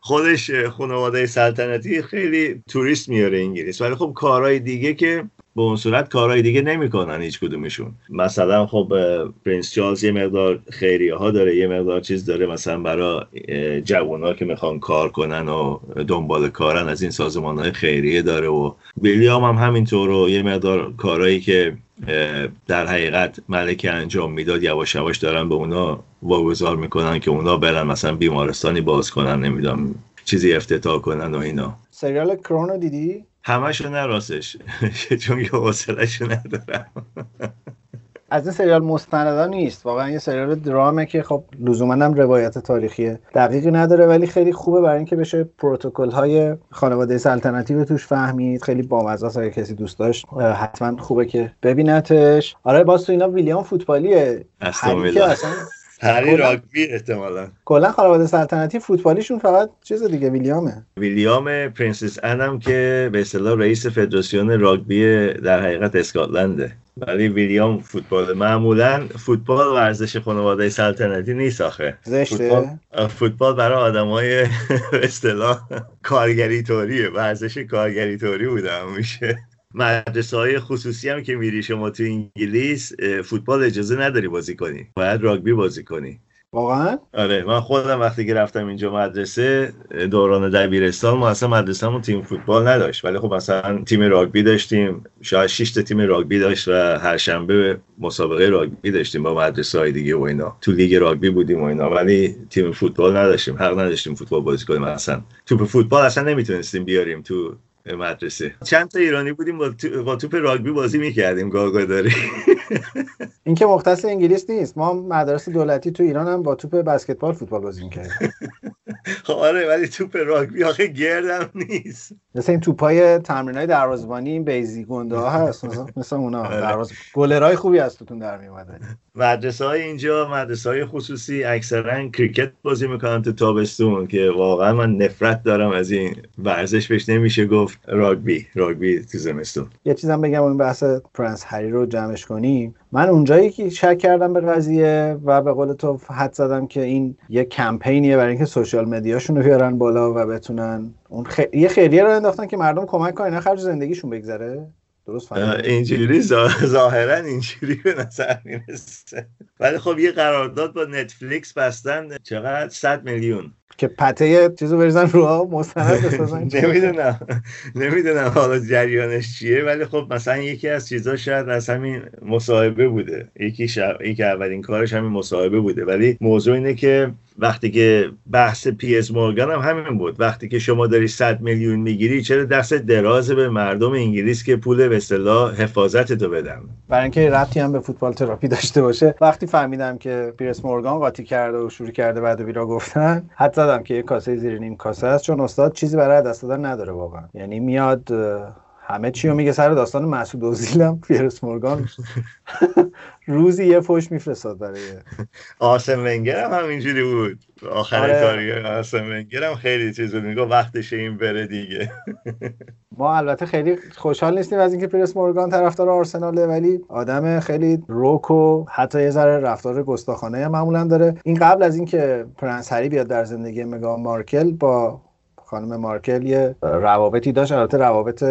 خودش خانواده سلطنتی خیلی توریست میاره انگلیس. ولی خب کارهای دیگه که به اون صورت کارهای دیگه نمی‌کنن هیچ کدومشون مثلا خب پرنس چارلز یه مقدار خیریه ها داره یه مقدار چیز داره مثلا برای جوان ها که می‌خوان کار کنن و دنبال کارن از این سازمان های خیریه داره و ویلیام هم همینطور و یه مقدار کارهایی که در حقیقت ملکه انجام می‌داد یواش یواش دارن به اونا واگذار می‌کنن که اونا برن مثلا بیمارستانی باز کنن نمی‌دونم چیزی افتتاح کنن و اینا سریال کرونو دیدی؟ همشو نه راستش. چون یه حوصله‌شو ندارم. از این سریال مستندا نیست. واقعا یه سریال درامه که خب لزوما هم روایت تاریخی دقیقی نداره ولی خیلی خوبه برای اینکه بشه پروتکل های خانواده سلطنتی رو توش فهمید. خیلی بامزه است اگه کسی دوست داشت حتما خوبه که ببینتش. آره باز تو اینا ویلیام فوتبالیه. اصلا هری راگبی احتمالا. کلا خانواده سلطنتی فوتبالیشون فقط چیز دیگه ویلیامه. ویلیام پرنسس ان هم که به اصطلاح رئیس فدراسیون راگبی در حقیقت اسکاتلنده. ولی ویلیام فوتبال معمولا فوتبال ورزش خانواده سلطنتی نیست آخه. فوتبال, فوتبال برای آدمای به اصطلاح کارگری طوریه ورزش کارگری طوری بوده میشه مدرسه های خصوصی هم که میری شما تو انگلیس فوتبال اجازه نداری بازی کنی. باید راگبی بازی کنی. واقعا؟ آره من خودم وقتی که رفتم اینجا مدرسه دوران دبیرستان ما اصلا مدرسهمون تیم فوتبال نداشت. ولی خب مثلا تیم راگبی داشتیم. شاید 6 تا تیم راگبی داشت و هر شنبه مسابقه راگبی داشتیم با مدرسه های دیگه و اینا. تو لیگ راگبی بودیم و اینا. ولی تیم فوتبال نداشتیم. حق نداشتیم فوتبال بازی کنیم اصلا. توپ فوتبال اصلا نمی‌تونستیم بیاریم تو مدرسه. چند تا ایرانی بودیم با, تو... با توپ راگبی بازی می‌کردیم گاگاداری. این که مختص انگلیس نیست ما مدرسه دولتی تو ایران هم با توپ بسکتبال فوتبال بازی می‌کردیم. آره ولی توپ راگبی آخه گردم نیست. مثل این توپای تمرین های دروازبانی این بیزی گنده ها هست. مثل اونا. آره. دروازه گلرای خوبی از توتون در میومده مدرسه های اینجا مدرسه های خصوصی اکثرا کریکت بازی می‌کنن تو تابستون که واقعا من نفرت دارم از این ورزش بهش نمیشه گفت راگبی. راگبی تو زمستون. یه چیزم بگم این بحث پرنس هری رو جمعش کنیم. من اونجایی که شک کردم به قضیه و به قول تو حد زدم که این یه کمپینیه برای اینکه سوشال مدیاشون رو بیارن بالا و بتونن اون خ... یه خیریه رو انداختن که مردم کمک کنن خرج زندگیشون بگذره؟ درست اینجوری ظاهرا اینجوری به نظر می‌رسه. ولی خب یه قرارداد با نتفلیکس بستن چقدر؟ 100 میلیون. که پته چیزو بریزن رو مستند بسازن. نمی‌دونم. نمی‌دونم حالا جریانش چیه ولی خب مثلا یکی از چیزا شاید از همین مصاحبه بوده. یکی شب... یکی اولین کارش همین مصاحبه بوده. ولی موضوع اینه که وقتی که بحث پیرس مورگان هم همین بود. وقتی که شما داری 100 میلیون می‌گیری چرا دست دراز به مردم انگلیس که پول به اصطلاح حفاظت تو بدن؟ برای اینکه ربطی هم به فوتبال تراپی داشته باشه. وقتی فهمیدم که پیرس مورگان قاطی کرده و شروع کرده بد و بیراه گفتن حدس زدم که یه کاسه زیر نیم کاسه است چون استاد چیزی برای دست دادن نداره واقعا. یعنی میاد همه چی رو میگه سر داستان مسعود اوزیلم پیرس مورگان. روزی یه فوش میفرستاد برای آسم ونگر هم همینجوری بود. آخر آره. کاری آسم ونگر هم خیلی چیز بود. میگه وقتش این بره دیگه. ما البته خیلی خوشحال نیستیم از اینکه پیرس مورگان طرفدار آرسناله ولی آدم خیلی روک و حتی یه ذره رفتار گستاخانه معمولا داره. این قبل از اینکه پرنس هری بیاد در زندگی مگان مارکل با خانم مارکل یه روابطی داشت. البته روابط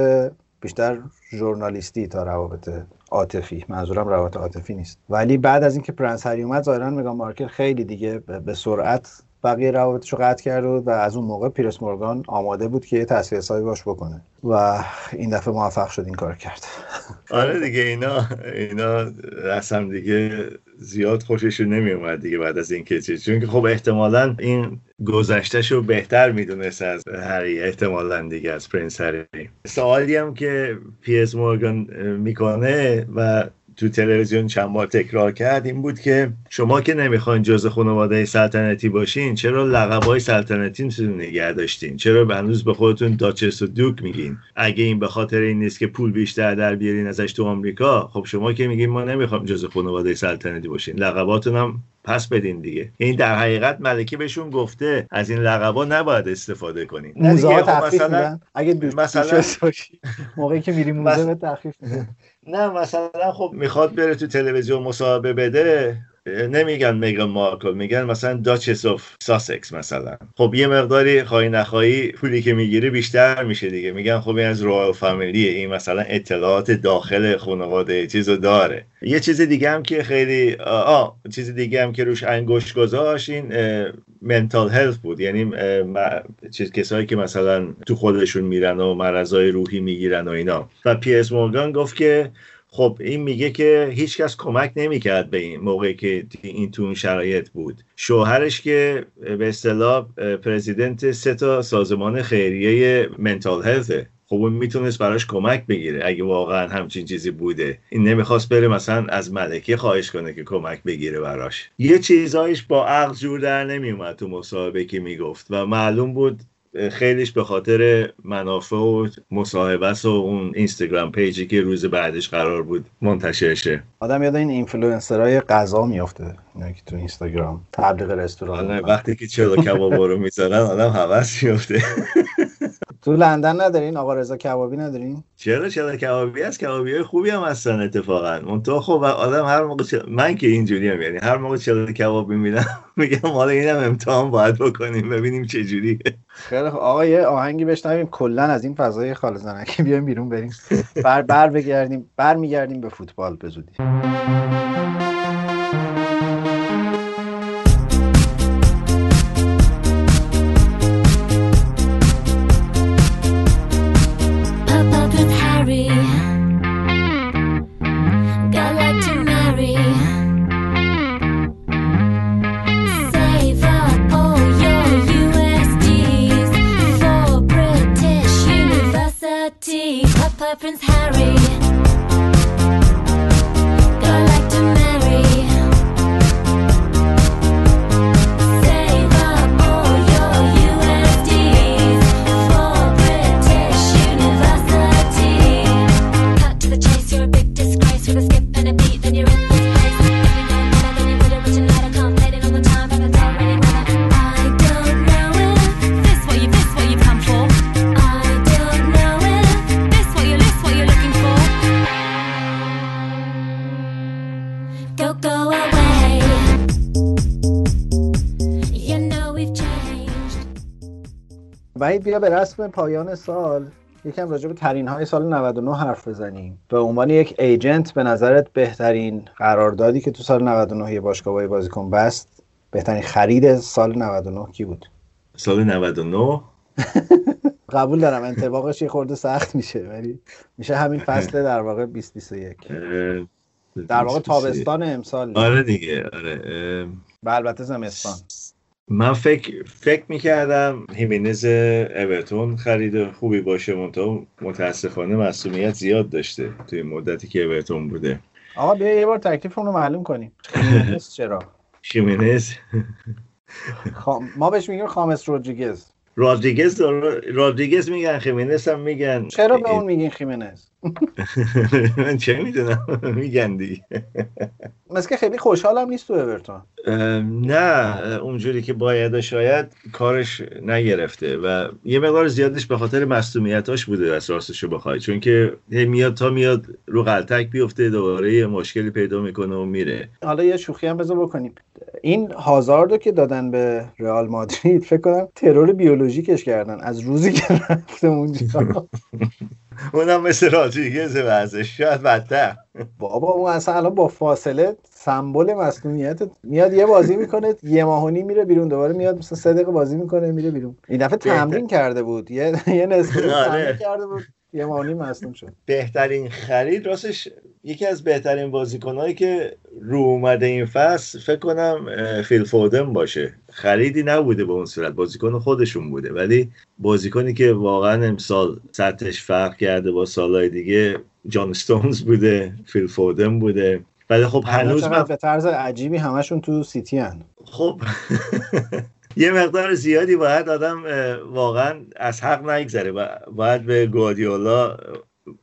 بیشتر ژورنالیستی تا روابط عاطفی. منظورم روابط عاطفی نیست. ولی بعد از اینکه پرنس هری اومد ظاهرا مگان مارکل خیلی دیگه به سرعت بقیه روابطش رو قطع کرده بود و از اون موقع پیرس مورگان آماده بود که یه تصویر حسابی باش بکنه و این دفعه موفق شد این کار کرد. آره دیگه اینا اینا اصلا دیگه زیاد خوششون نمی اومد دیگه بعد از این چیز چون که خب احتمالا این گذشتهش رو بهتر می‌دونست از هری احتمالا دیگه از پرنس هری. سوالی هم که پیرس مورگان می‌کنه و تو تلویزیون چند بار تکرار کرد این بود که شما که نمی‌خواین جز خانواده سلطنتی باشین چرا لقبای سلطنتی می‌تونین نگه داشتین؟ چرا به هنوز به خودتون duchess و دوک میگین؟ اگه این به خاطر این نیست که پول بیشتر در بیارین ازش تو آمریکا خب شما که میگین ما نمی‌خوایم جز خانواده سلطنتی باشین لقباتون هم پس بدین دیگه. این در حقیقت ملکه بهشون گفته از این لقبا نباید استفاده کنین. موزه خب مثلا اگه دوست مثلا موقعی که میری موزه به تخفیف نه مثلا خب می‌خواد بره تو تلویزیون مصاحبه بده. نمیگن میگن مارکل میگن مثلا Duchess of Sussex مثلا. خب یه مقداری خواهی نخواهی پولی که می‌گیره بیشتر میشه دیگه. میگن خب این از royal family ه این مثلا اطلاعات داخل خانواده چیزو داره. یه چیز دیگه هم که خیلی آه چیز دیگه هم که روش انگشت گذاشت این mental health بود. یعنی چیز کسایی که مثلا تو خودشون میرن و مرضای روحی می‌گیرن و اینا. و پیرس مورگان گفت که خب این میگه که هیچکس کمک نمی‌کرد به این موقعی که این تو اون شرایط بود. شوهرش که به اصطلاح president سه تا سازمان خیریه mental health ه. خب اون می‌تونست براش کمک بگیره اگه واقعا همچین چیزی بوده. این نمی‌خواست بره مثلا از ملکه خواهش کنه که کمک بگیره براش. یه چیزایش با عقل جور در نمیومد تو مصاحبه که می‌گفت و معلوم بود خیلیش به خاطر منافع و مصاحبه و اون Instagram page ی که روز بعدش قرار بود منتشر شه آدم یاد این اینفلوئنسرای غذا میافته اینا که تو اینستاگرام تبلیغ رستوران. آره، وقتی که چلو کباب رو می‌ذارن آدم هوس میفته تو لندن ندارین؟ آقا رضا کبابی ندارین؟ چرا؟ چرا؟ کبابی هست. کبابی های خوبی هم هستن اتفاقا. اون تو خب آدم هر موقع چل... من که اینجوری هم یعنی هر موقع چلو کبابی میدم میگم حالا اینم امتحان باید بکنیم ببینیم چه جوریه خیلی خب. آقا یه آهنگی بشنویم. کلا از این فضای خال زنکی بیایم بیرون بریم. بر بر بگردیم بر میگردیم به فوتبال به بیا به رسم پایان سال. یکم راجع به ترین های سال 99 حرف بزنیم. به عنوان یک ایجنت به نظرت بهترین قراردادی که تو سال 99 یه باشگاه بازیکن بست بهترین خرید سال 99 کی بود؟ سال 99 قبول دارم انتباقش یه خورده سخت میشه ولی میشه همین فصل در واقع 2021 اه، در واقع تابستان امسال. آره دیگه آره و البته زمستان. من فکر فکر می‌کردم هیمینز اورتون خرید خوبی باشه منتها متاسفانه مسئولیت زیاد داشته توی مدتی که اورتون بوده. آقا بیا یه بار تکلیفمون رو معلوم کنیم. چرا؟ خیمینز. خام... ما بهش میگیم خامس رودریگز. رادریگز رادریگز میگن خیمینز هم میگن. چرا به اون میگین خیمنز من چه می‌دونم؟ میگن دیگه. مثل که خیلی خوشحالم نیست تو اورتون. نه اونجوری که باید شاید کارش نگرفته و یه مقدار زیادش به خاطر مصومیتاش بوده از راستشو بخوای. چون که میاد تا میاد رو غلطک بیفته دوباره یه مشکلی پیدا می‌کنه و میره. حالا یه شوخی هم بذار بکنیم. این هازاردو که دادن به رئال مادرید فکر کنم ترور بیولوژیکش کردن. از روزی که رفته اونجا. اونم مثل رادریگز وضعش شاید بدتر. بابا اون اصلا الان با فاصله سمبل مسئولیت میاد یه بازی می‌کنه یه ماه و نیم میره بیرون دوباره میاد مثلا سه دقیقه بازی می‌کنه میره بیرون. این دفعه تمرین کرده بود. یه یه آره. تمرین کرده بود. یه نیم مصدوم شد. بهترین خرید راستش یکی از بهترین بازیکنهایی که رو اومده این فصل فکر کنم فیل فودن باشه. خریدی نبوده به اون صورت. بازیکن خودشون بوده. ولی بازیکنی که واقعا امسال سطحش فرق کرده با سالهای دیگه جان استونز بوده فیل فودن بوده. ولی خب هنوز من به طرز عجیبی همشون تو سیتی هن. خب یه مقدار زیادی باید آدم واقعا از حق نگذره. و باید به گواردیولا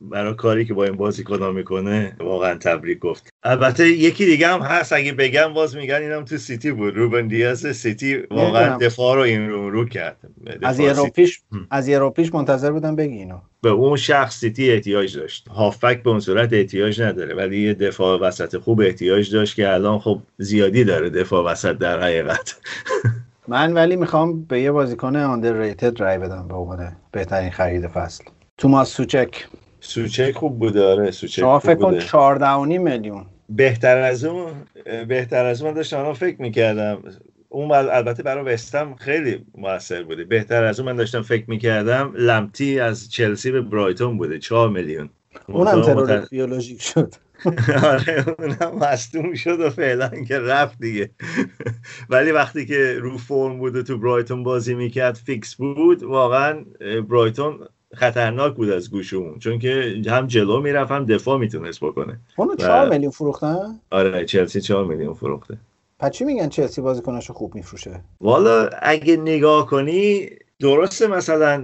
برای کاری که با این بازیکن‌ها می‌کنه واقعا تبریک گفت. البته یکی دیگه هم هست اگه بگم باز میگن اینم تو سیتی بود. روبن دیاز سیتی واقعا. دفاع رو این رو رو کرد. از یه رو سیتی. پیش از یه رو پیش منتظر بودم بگی اینو. به اون شخص سیتی احتیاج داشت. هافبک به اون صورت احتیاج نداره ولی یه دفاع وسط خوب احتیاج داشت که الان خب زیادی داره دفاع وسط در حقیقت. من ولی می‌خوام به یه بازیکن underrated رای بدم به عنوان بهترین خرید فصل. توماس سوچک. سوچک خوب بوده آره سوچک شما فکر کن بوده. 14 و نیم میلیون. بهتر از اون بهتر از اون من داشتم فکر می‌کردم. اون ال- البته برای وستم خیلی موثر بوده. بهتر از اون من داشتم فکر می‌کردم لمتی از چلسی به برایتون بوده 4 میلیون. اونم ترور بیولوژیک شد. آره اونم مصدوم شد و فعلا که رفت دیگه. ولی وقتی که رو فرم بود و تو برایتون بازی می‌کرد فیکس بود واقعا برایتون خطرناک بود از گوش اون چون که هم جلو می‌رفت هم دفاع می‌تونست بکنه. اونو و- 4 میلیون فروختن آره چلسی 4 میلیون فروخته. پس چی میگن چلسی بازیکناشو خوب میفروشه؟ والا اگه نگاه کنی درسته مثلا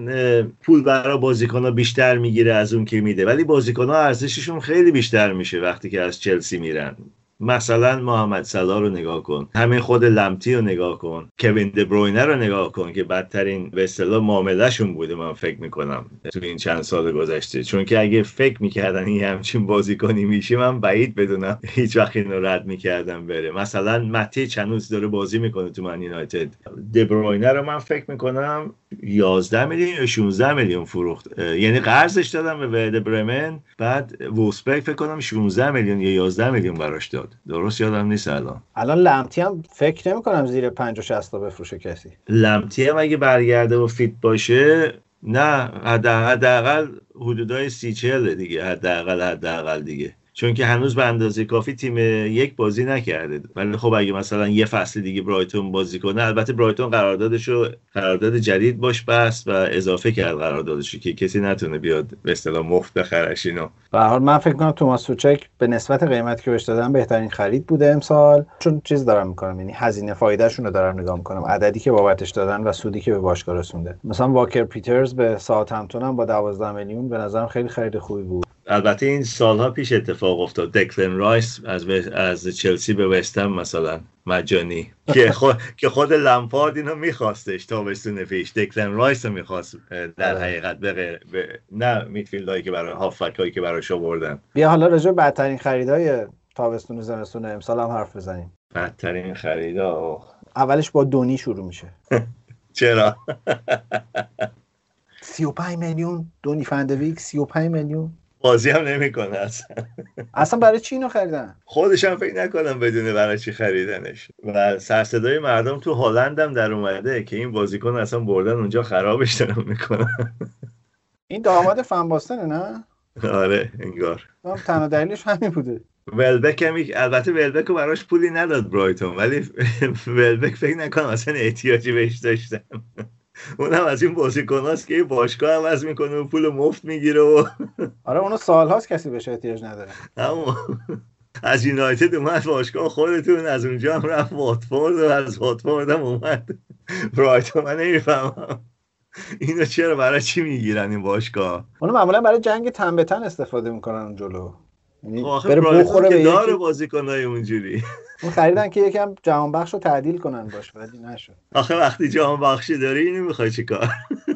پول برای بازیکن بیشتر می‌گیره از اون که میده ولی بازیکن ارزششون خیلی بیشتر میشه وقتی که از چلسی میرن. مثلا محمد صلاح رو نگاه کن همین خود لمتی رو نگاه کن کوین دبروینه رو نگاه کن که بدترین به اصطلاح معاملهشون بوده من فکر می‌کنم تو این چند سال گذشته. چون که اگه فکر می‌کردن این همچین بازیکنی میشه من بعید بدونم هیچ وقت اینو رد می‌کردم بره. مثلا متی چنوز داره بازی می‌کنه تو من یونایتد. دبروینه رو من فکر می‌کنم 11 میلیون یا 16 میلیون فروخت. یعنی قرضش دادم به ورد برمن بعد وولسبرگ فکر کنم 16 میلیون یا 11 میلیون براش داد. درست یادم نیست الان. الان لمتی هم فکر نمی کنم زیر 5 و 60 تا بفروشه کسی. لمپتی هم اگه برگرده و fit باشه نه حداقل حداقل حدودای سی چهله دیگه حداقل حداقل دیگه. چون که هنوز به اندازه کافی تیم یک بازی نکرده. ولی خب اگه مثلا یه فصل دیگه برایتون بازی کنه البته برایتون قراردادشو قرارداد جدید باش بست و اضافه کرد قراردادشو که کسی نتونه بیاد به اصطلاح مفت بخرش اینو. حال من فکر کنم توماس سوچک به نسبت قیمتی که بهش دادن بهترین خرید بوده امسال. چون چیز دارم می‌کنم یعنی هزینه فایدهشون رو دارم نگاه می‌کنم. عددی که بابتش دادن و سودی که به باشگاه رسونده. مثلا واکر پیترز به ساوثهمپتون هم با 12 میلیون به نظرم خیلی خرید خوبی بود. البته این سالها پیش اتفاق افتاد. دکلن رایس از از چلسی به وستهم مثلا مجانی که خود که خود لمپارد اینو میخواستش تابستون پیش. دکلن رایس رو می‌خواست در آره. حقیقت به به- نه midfield هایی که برای هافبک هایی که براش آوردن. بیا حالا راجع به بدترین خریدای تابستون و زمستون امسال هم حرف بزنیم. بدترین خریدا؟ اولش با دونی شروع میشه. چرا؟ 35 میلیون دونی فندویک 35 میلیون. بازی هم نمی‌کنه اصلا. اصلا برای چی اینو خریدن؟ خودش هم فکر نکنم بدونه برای چی خریدنش. و سرصدای مردم تو هلند هم در اومده که این بازیکن اصلا بردن اونجا خرابش دارن می‌کنن. این داماد فنباستنه نه؟ آره انگار. هم تنها دلیلش همین بوده. ولبک هم البته ولبک رو براش پولی نداد برایتون ولی ولبک فکر نکنم اصلا احتیاجی بهش داشتن. اونم از این بازیکناست که باشگاه عوض می‌کنه و پول مفت می‌گیره و آره اونو سالهاست کسی بهش احتیاج نداره. اما از یونایتد اومد باشگاه خودتون از اونجا هم رفت واتفورد و از واتفورد هم اومد. برایتون من نمی‌فهمم. اینو چرا برای چی می‌گیرن این باشگاه؟ اونو معمولا برای جنگ تن به تن استفاده می‌کنن جلو. بره برایتون بخوره که به داره بازیکنای اونجوری. اون خریدن که یکم جهان بخش رو تعدیل کنن باش ولی نشد. آخه وقتی جام بخشی داری اینو می‌خوای چیکار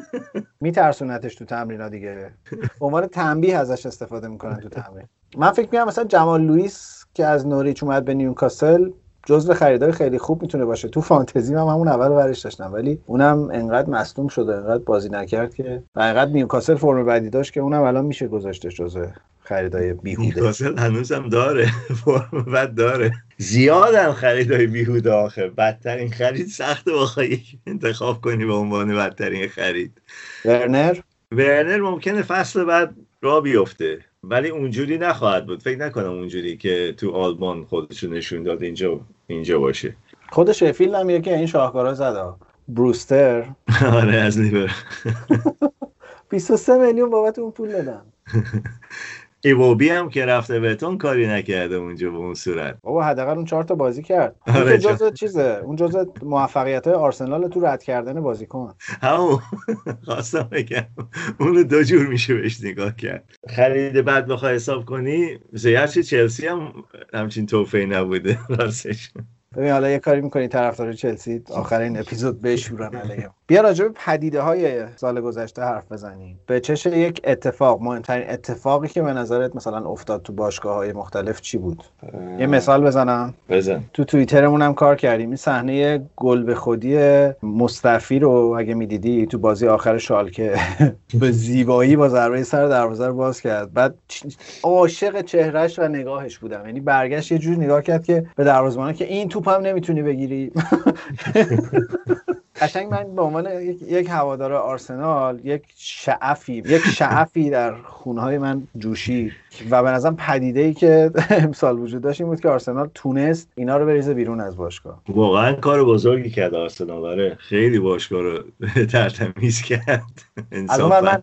میترسونتش تو تمرینا دیگه. به عنوان تنبیه ازش استفاده می‌کنن تو تمرین. من فکر می‌کنم مثلا جمال لوئیس که از نوریچ اومد به نیوکاسل جزو خریدای خیلی خوب می‌تونه باشه. تو فانتزی هم همون اول ورش داشتم ولی اونم انقدر مصدوم شد و انقدر بازی نکرد که و انقدر نیوکاسل فرم بدی داشت که اونم الان میشه گذاشتش جزو خریدای بیهوده. نیوکاسل هنوزم داره. فرم بد داره. زیادم خریدای بیهوده آخه. بدترین خرید سخت بخوای انتخاب کنی به عنوان بدترین خرید. ورنر؟ ورنر ممکنه فصل بعد را بیفته. ولی اونجوری نخواهد بود. فکر نکنم اونجوری که تو آلمان خودشو نشون داد اینجا اینجا باشه. خود شفیلد هم یکی این شاهکارا زد. بروستر. آره از لیور. 23 میلیون بابت اون پول دادن. ایووبی هم که رفته بهتون کاری نکرده اونجا به اون صورت. بابا حداقل اون چهار تا بازی کرد. اون آره، جزء چیزه؟ اون جزء موفقیت های آرسنال تو رد کردن بازیکن. همون. خواستم بگم. اونو دو جور میشه بهش نگاه کرد. خرید بعد بخوای حساب کنی زیرچه چلسی هم همچین توفی نبوده. راستش. ببین حالا یه کاری می‌کنی طرفدار چلسی آخر این اپیزود بشورن علیه. بیا راجع به پدیده های سال گذشته حرف بزنیم. به چش یک اتفاق مهمترین اتفاقی که به نظرت مثلا افتاد تو باشگاه های مختلف چی بود؟ یه مثال بزنم. بزن. تو توییترمون هم کار کردیم. این صحنه گل به خودی مصطفی رو اگه می‌دیدی تو بازی آخر شالکه به زیبایی با ضربه سر دروازه رو باز کرد. بعد عاشق چهرش و نگاهش بودم. یعنی برگشت یه جور نگاه کرد که به دروازه‌بان که این توپ هم نمی‌تونی بگیری. قشنگ من به عنوان یک, یک هوادار آرسنال یک شعفی یک شعفی در خونهای من جوشید و به نظرم پدیده ای که امسال وجود داشت این بود که آرسنال تونست اینا رو بریزه بیرون از باشگاه. واقعا کار بزرگی کرد آرسنال آره. خیلی باشگاه رو ترتمیز کرد. انصافا. من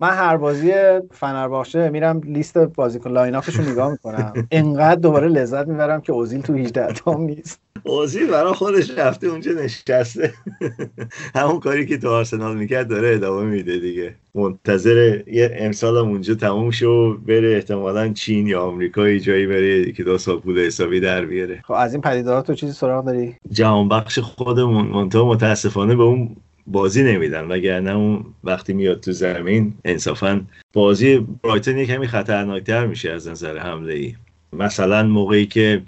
من هر بازی فنرباخچه میرم لیست بازیکن line-up ش رو نگاه می‌کنم. انقدر دوباره لذت می‌برم که اوزیل تو 18 تام نیست. اوزیل برای خودش رفته اونجا نشسته. همون کاری که تو آرسنال می‌کرد داره ادامه میده دیگه. منتظر یه امسال هم اونجا تموم شه و بره احتمالا چین یا آمریکا یه جایی بره که دو سال پول حسابی در بیاره. خب از این پدیده‌ها تو چیزی سراغ داری؟ جهان بخش خودمون منتها متاسفانه به اون بازی نمیدن وگرنه اون وقتی میاد تو زمین انصافا بازی برایتون یه کمی خطرناکتر میشه از نظر حمله ای مثلا موقعی که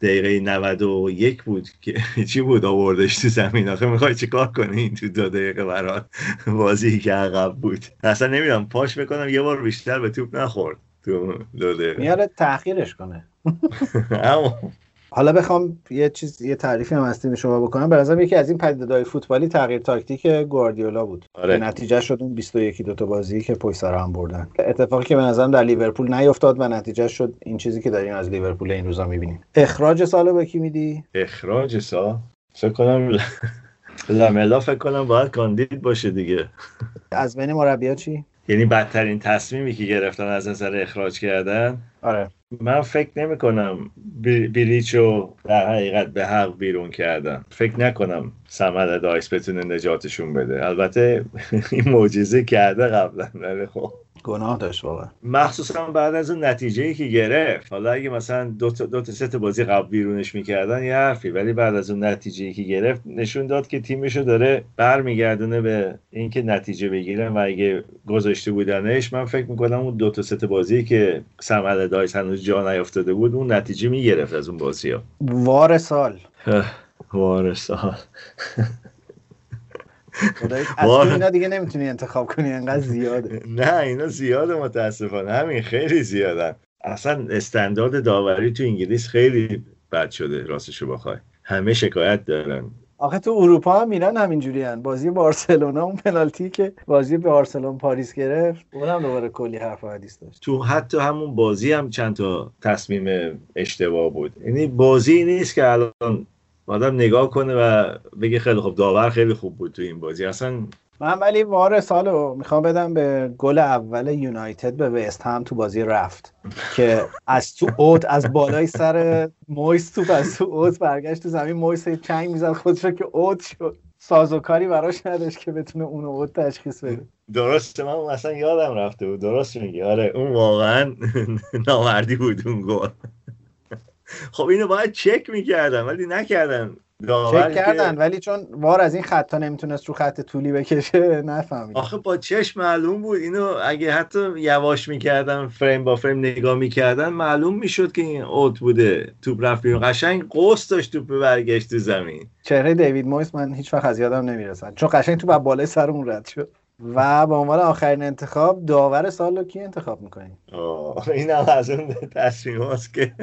دقیقه 91 بود که چی بود آوردش تو زمین؟ آخه می‌خوای چیکار کنی این تو دو دقیقه برات بازی که عقب بود؟ اصلا نمی‌دونم پاش بکنم یه بار بیشتر به توپ نخورد تو دو دقیقه. میاره تأخیرش کنه. اما حالا بخوام یه چیز یه تعریفی هم از تیم شما بکنم. به نظرم یکی از این پدیده‌های فوتبالی تغییر تاکتیک گواردیولا بود. آره. که نتیجه شد اون 21 دو تا بازی که پشت سر هم بردن. اتفاقی که به نظرم در لیورپول نیفتاد و نتیجه شد این چیزی که داریم از لیورپول این روزا می‌بینیم. اخراج سالو به کی میدی؟ اخراج سا فکر کنم لاملا فکر کنم باید کاندید باشه دیگه. از بین مربی‌ها چی؟ یعنی بدترین تصمیمی که گرفتن از نظر اخراج کردن؟ آره. من فکر نمی کنم بریچو در حقیقت به حق بیرون کردن. فکر نکنم سمد دایس بتونه نجاتشون بده. البته این معجزه کرده قبلا ولی خب. گناه داشت واقعا. مخصوصا بعد از اون نتیجه ای که گرفت. حالا اگه مثلا دو تا دو تا سه تا بازی قبل بیرونش می‌کردن یه حرفی. ولی بعد از اون نتیجه ای که گرفت نشون داد که تیمشو داره برمیگردونه به اینکه نتیجه بگیرن و اگه گذاشته بودنش من فکر می‌کنم اون دو تا سه تا بازی که سمر دایس هنوز جا نیافتاده بود اون نتیجه می‌گرفت از اون بازی ها وار سال وارسال از اینا دیگه نمی‌تونی انتخاب کنی انقدر زیاده. نه اینا زیاده متاسفانه. همین خیلی زیادن اصلا استاندارد داوری تو انگلیس خیلی بد شده راستشو بخوای. همه شکایت دارن. آخه تو اروپا هم میرن همینجوری هن. بازی بارسلونا اون پنالتی که بازی بارسلون پاریس گرفت اونم دوباره کلی حرف و حدیث داشت. تو حتی همون بازی هم چند تا تصمیم اشتباه بود. یعنی بازی نیست که الان آدم نگاه کنه و بگه خیلی خوب داور خیلی خوب بود تو این بازی. اصلا من ولی وار سالو می‌خوام بدم به گل اول یونایتد به وست هم تو بازی رفت که از تو اوت از بالای سر مویس توپ از تو اوت برگشت تو زمین مویس چنگ می‌زد خودش رو که اوت شد. سازوکاری براش نداشت که بتونه اون اوت تشخیص بده. درسته من اصلا یادم رفته بود. درست میگی. آره اون واقعا نامردی بود اون گل. خب اینو باید چک می‌کردن ولی نکردن چک که- کردن ولی چون وار از این خطا نمی‌تونست رو خط طولی بکشه نفهمید آخه با چشم معلوم بود اینو اگه حتی یواش می‌کردن فریم با فریم نگاه می‌کردن معلوم می‌شد که این اوت بوده. توپ رفت بیرون. قشنگ قوس داشت توپ برگشت تو زمین. چهره دیوید مویس من هیچ وقت از یادم نمی‌رسن چون قشنگ تو بعد بالای سر اون رد شد. و به عنوان آخرین انتخاب داور سال رو کی انتخاب می‌کنی؟ آه، این هم از اون تصمیم هاست که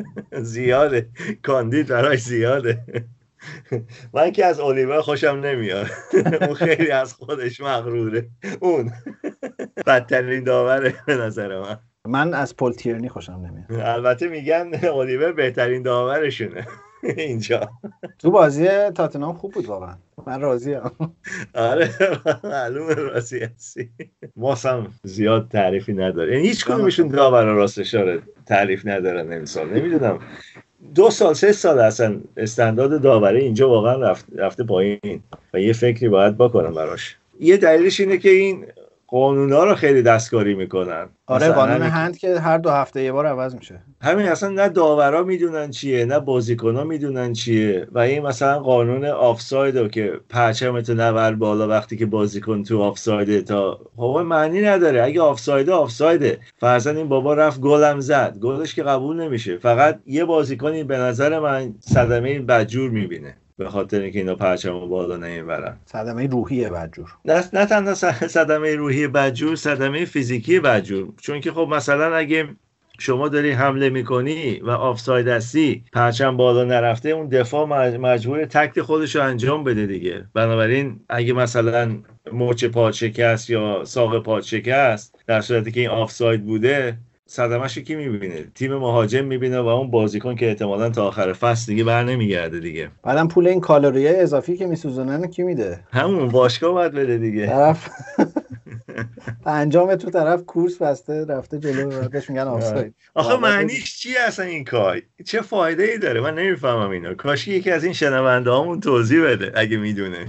زیاده. کاندید براش زیاده. من که از الیور خوشم نمیاد. اون خیلی از خودش مغروره. اون. بدترین داوره به نظر من. من از پل تیرنی خوشم نمیاد. البته میگن الیور بهترین داورشونه. اینجا. تو بازی تاتنهام خوب بود واقعا. من راضیم آره معلومه راستی هستی. ماس هم زیاد تعریفی نداره. یعنی هیچ کدومشون داور راستش تعریف ندارن امسال. نمی‌دونم. دو سال سه سال اصلا استاندارد داوری اینجا واقعا رفت رفته پایین. و یه فکری باید بکنم براش. یه دلیلش اینه که این قانونا رو خیلی دستکاری می‌کنن. آره قانون هند که هر دو هفته یه بار عوض میشه. همین اصلا نه داورا می‌دونن چیه نه بازیکنها می‌دونن چیه. و این مثلا قانون آفساید که پرچمتو نبر بالا وقتی که بازیکن تو آفسایده تا خب معنی نداره. اگه آفسایده آفسایده. فرضاً این بابا رفت گلم زد. گلش که قبول نمیشه. فقط یه بازیکنی به نظر من صدمه بدجور می‌بینه. به خاطر اینکه اینا پرچم بالا نمی‌برن. صدمه روحیه بدجور. نه نه تنها صدمه روحی بدجور صدمه فیزیکی بدجور. چون که خب مثلا اگه شما داری حمله می‌کنی و آفساید هستی پرچم بالا نرفته اون دفاع مج- مجبور تکل خودش رو انجام بده دیگه. بنابراین اگه مثلا مچ پات شکست یا ساق پات شکست در صورتی که این آفساید بوده صدمش کی می‌بینه؟ تیم مهاجم می‌بینه و اون بازیکن که احتمالا تا آخر فصل دیگه بر نمیگرده دیگه. بعدم پول این کالری اضافی که میسوزونن کی میده؟ همون باشگاه باید بده دیگه. طرف انجام تو طرف کورس بسته رفته جلو بهش میگن آفساید. آخه معنیش چیه اصلا این کار؟ چه فایده ای داره؟ من نمی‌فهمم اینا کاشی یکی از این شنونده هامون توضیح بده اگه می‌دونه.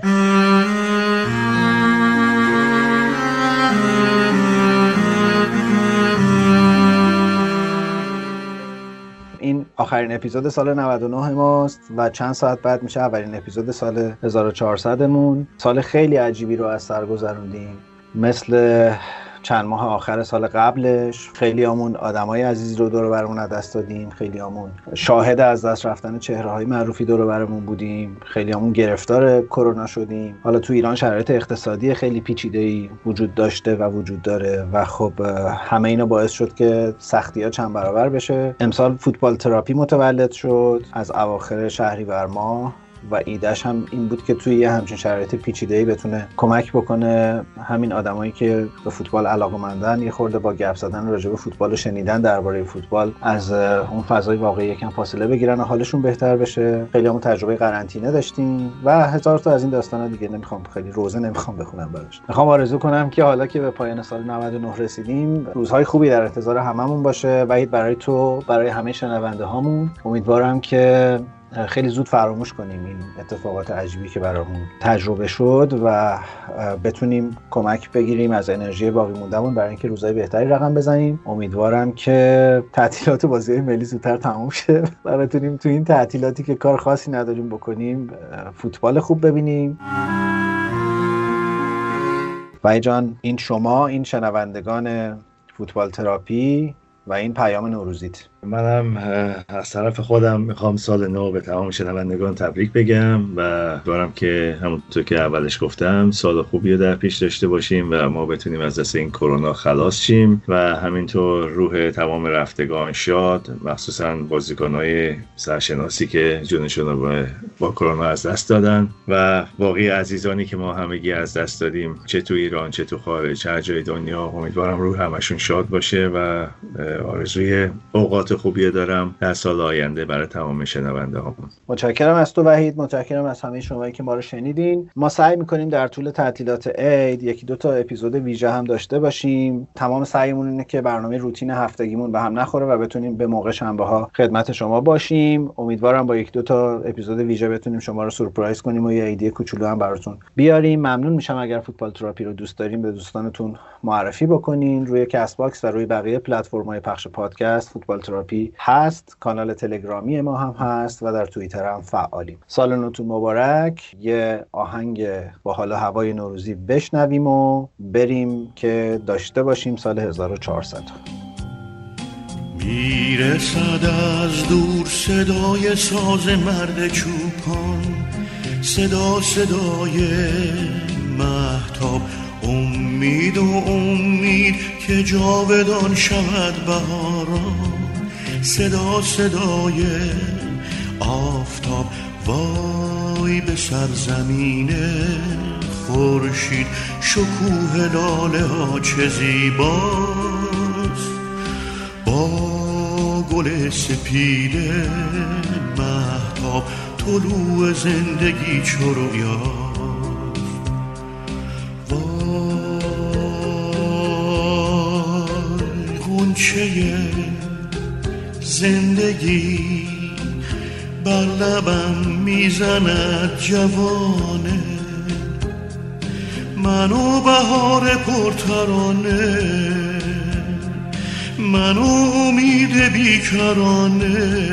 آخرین اپیزود سال 99 ماست و چند ساعت بعد میشه اولین اپیزود سال 1400 مون سال خیلی عجیبی رو از سر گذروندیم. مثل چند ماه آخر سال قبلش. خیلی همون آدمای عزیزی رو دور برمون از دست دادیم. خیلی همون شاهد از دست رفتن چهره های معروفی دور برمون بودیم. خیلی همون گرفتار کرونا شدیم. حالا تو ایران شرایط اقتصادی خیلی پیچیده ای وجود داشته و وجود داره و خب همه اینا باعث شد که سختی ها چند برابر بشه. امسال فوتبال تراپی متولد شد. از اواخر شهریور ماه و ایدهش هم این بود که توی یه همچین شرایط پیچیده‌ای بتونه کمک بکنه. همین آدمایی که به فوتبال علاقه‌مندن یه خورده با گپ زدن راجع به فوتبال و شنیدن درباره فوتبال از اون فضای واقعی یکم فاصله بگیرن و حالشون بهتر بشه. خیلی همون تجربه قرنطینه داشتیم و هزار تا از این داستانا دیگه نمی‌خوام خیلی روزه نمی‌خوام بخونم براش. می‌خوام آرزو کنم که حالا که به پایان سال 99 رسیدیم روزهای خوبی در انتظار هممون باشه. وحید برای تو برای همه شنونده هامون. امیدوارم که خیلی زود فراموش کنیم این اتفاقات عجیبی که برامون تجربه شد و بتونیم کمک بگیریم از انرژی باقی موندهمون برای اینکه روزهای بهتری رقم بزنیم. امیدوارم که تعطیلات بازی ملی زودتر تموم شه و بتونیم تو این تعطیلاتی که کار خاصی نداریم بکنیم فوتبال خوب ببینیم. و جان این شما این شنوندگان فوتبال تراپی و این پیام نوروزیت. منم از طرف خودم می‌خوام سال نو به تمام شنوندگان تبریک بگم و دارم که همونطور که اولش گفتم سال خوبی رو در پیش داشته باشیم و ما بتونیم از دست این کرونا خلاص شیم و همینطور روح تمام رفتگان شاد مخصوصا بازیکنهای سرشناسی که جونشون رو با- کرونا از دست دادن و باقی عزیزانی که ما همگی از دست دادیم چه تو ایران چه تو خارج هر جای دنیا. امیدوارم روح همشون شاد باشه و آرزوی اوقات خوبی دارم در سال آینده برای تمام شنونده هم متشکرم از تو وحید متشکرم از همه شما که ما رو شنیدین. ما سعی می‌کنیم در طول تعطیلات عید یکی دو تا اپیزود ویژه هم داشته باشیم. تمام سعیمون اینه که برنامه روتین هفتگیمون به هم نخوره و بتونیم به موقع شنبه ها خدمت شما باشیم. امیدوارم با یک دو تا اپیزود ویژه بتونیم شما رو سورپرایز کنیم و یه ایده کوچولو هم براتون بیاریم. ممنون میشم اگر فوتبال تراپی رو دوست داریم به دوستانتون معرفی بکنین. روی کست باکس و روی بقیه پلتفرم‌های پخش پادکست فوتبال تراپی هست کانال تلگرامی ما هم هست و در توییتر هم فعالیم. سال نوتون مبارک یه آهنگ با حال و هوای نوروزی بشنویم و بریم که داشته باشیم سال 1400 می‌رسد از دور صدای ساز مرد چوپان صدا صدای محتاب امید و امید که جاودان شود بهاران. صدا صدای آفتاب. وای به سرزمین خورشید شکوه لاله ها چه زیباست. با گل سپید محتاب طلوع زندگی چو وای غنچه زندگی بر لبم می‌زند جوانه. من و بهار پرترانه. من و امید بیکرانه.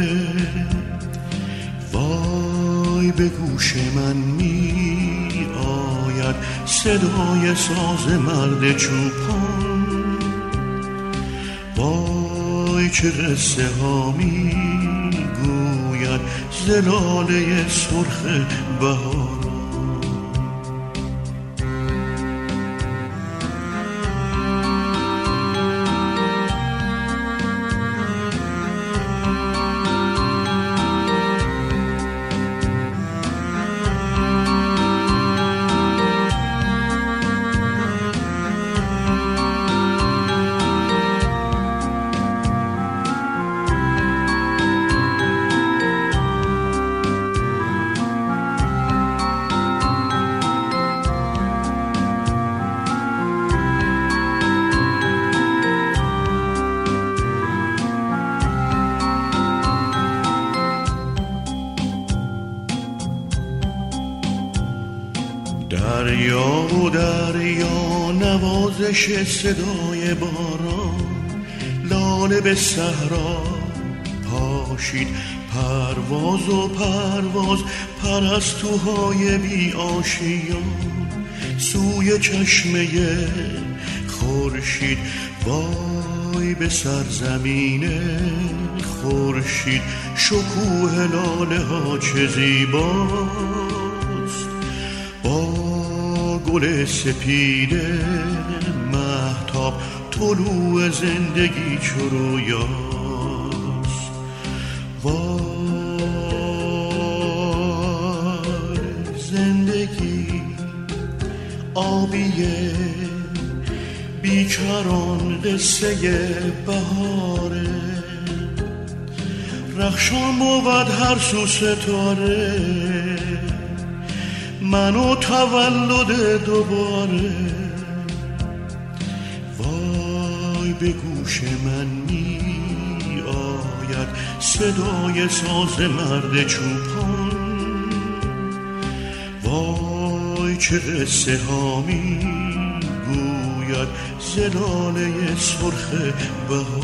وای به گوش من می آید صدای ساز مرد چوپان چه قصه ها می گوید زلاله سرخ بهار. نوازش صدای باران لاله به صحرا پاشید. پرواز و پرواز پرستوهای بی آشیان سوی چشمه خورشید. وای به سرزمین خورشید شکوه لاله ها چه زیباست. با گل سپید محتاب طلوع زندگی چو رویاست. وای زندگی آبیه بیکران قصه بهاره. رخشان بود هر سو ستاره. منو تولد دوباره. به گوش من می آید صدای ساز مرد چوپان. وای چه قصه ها می گوید زلاله سرخ بهار.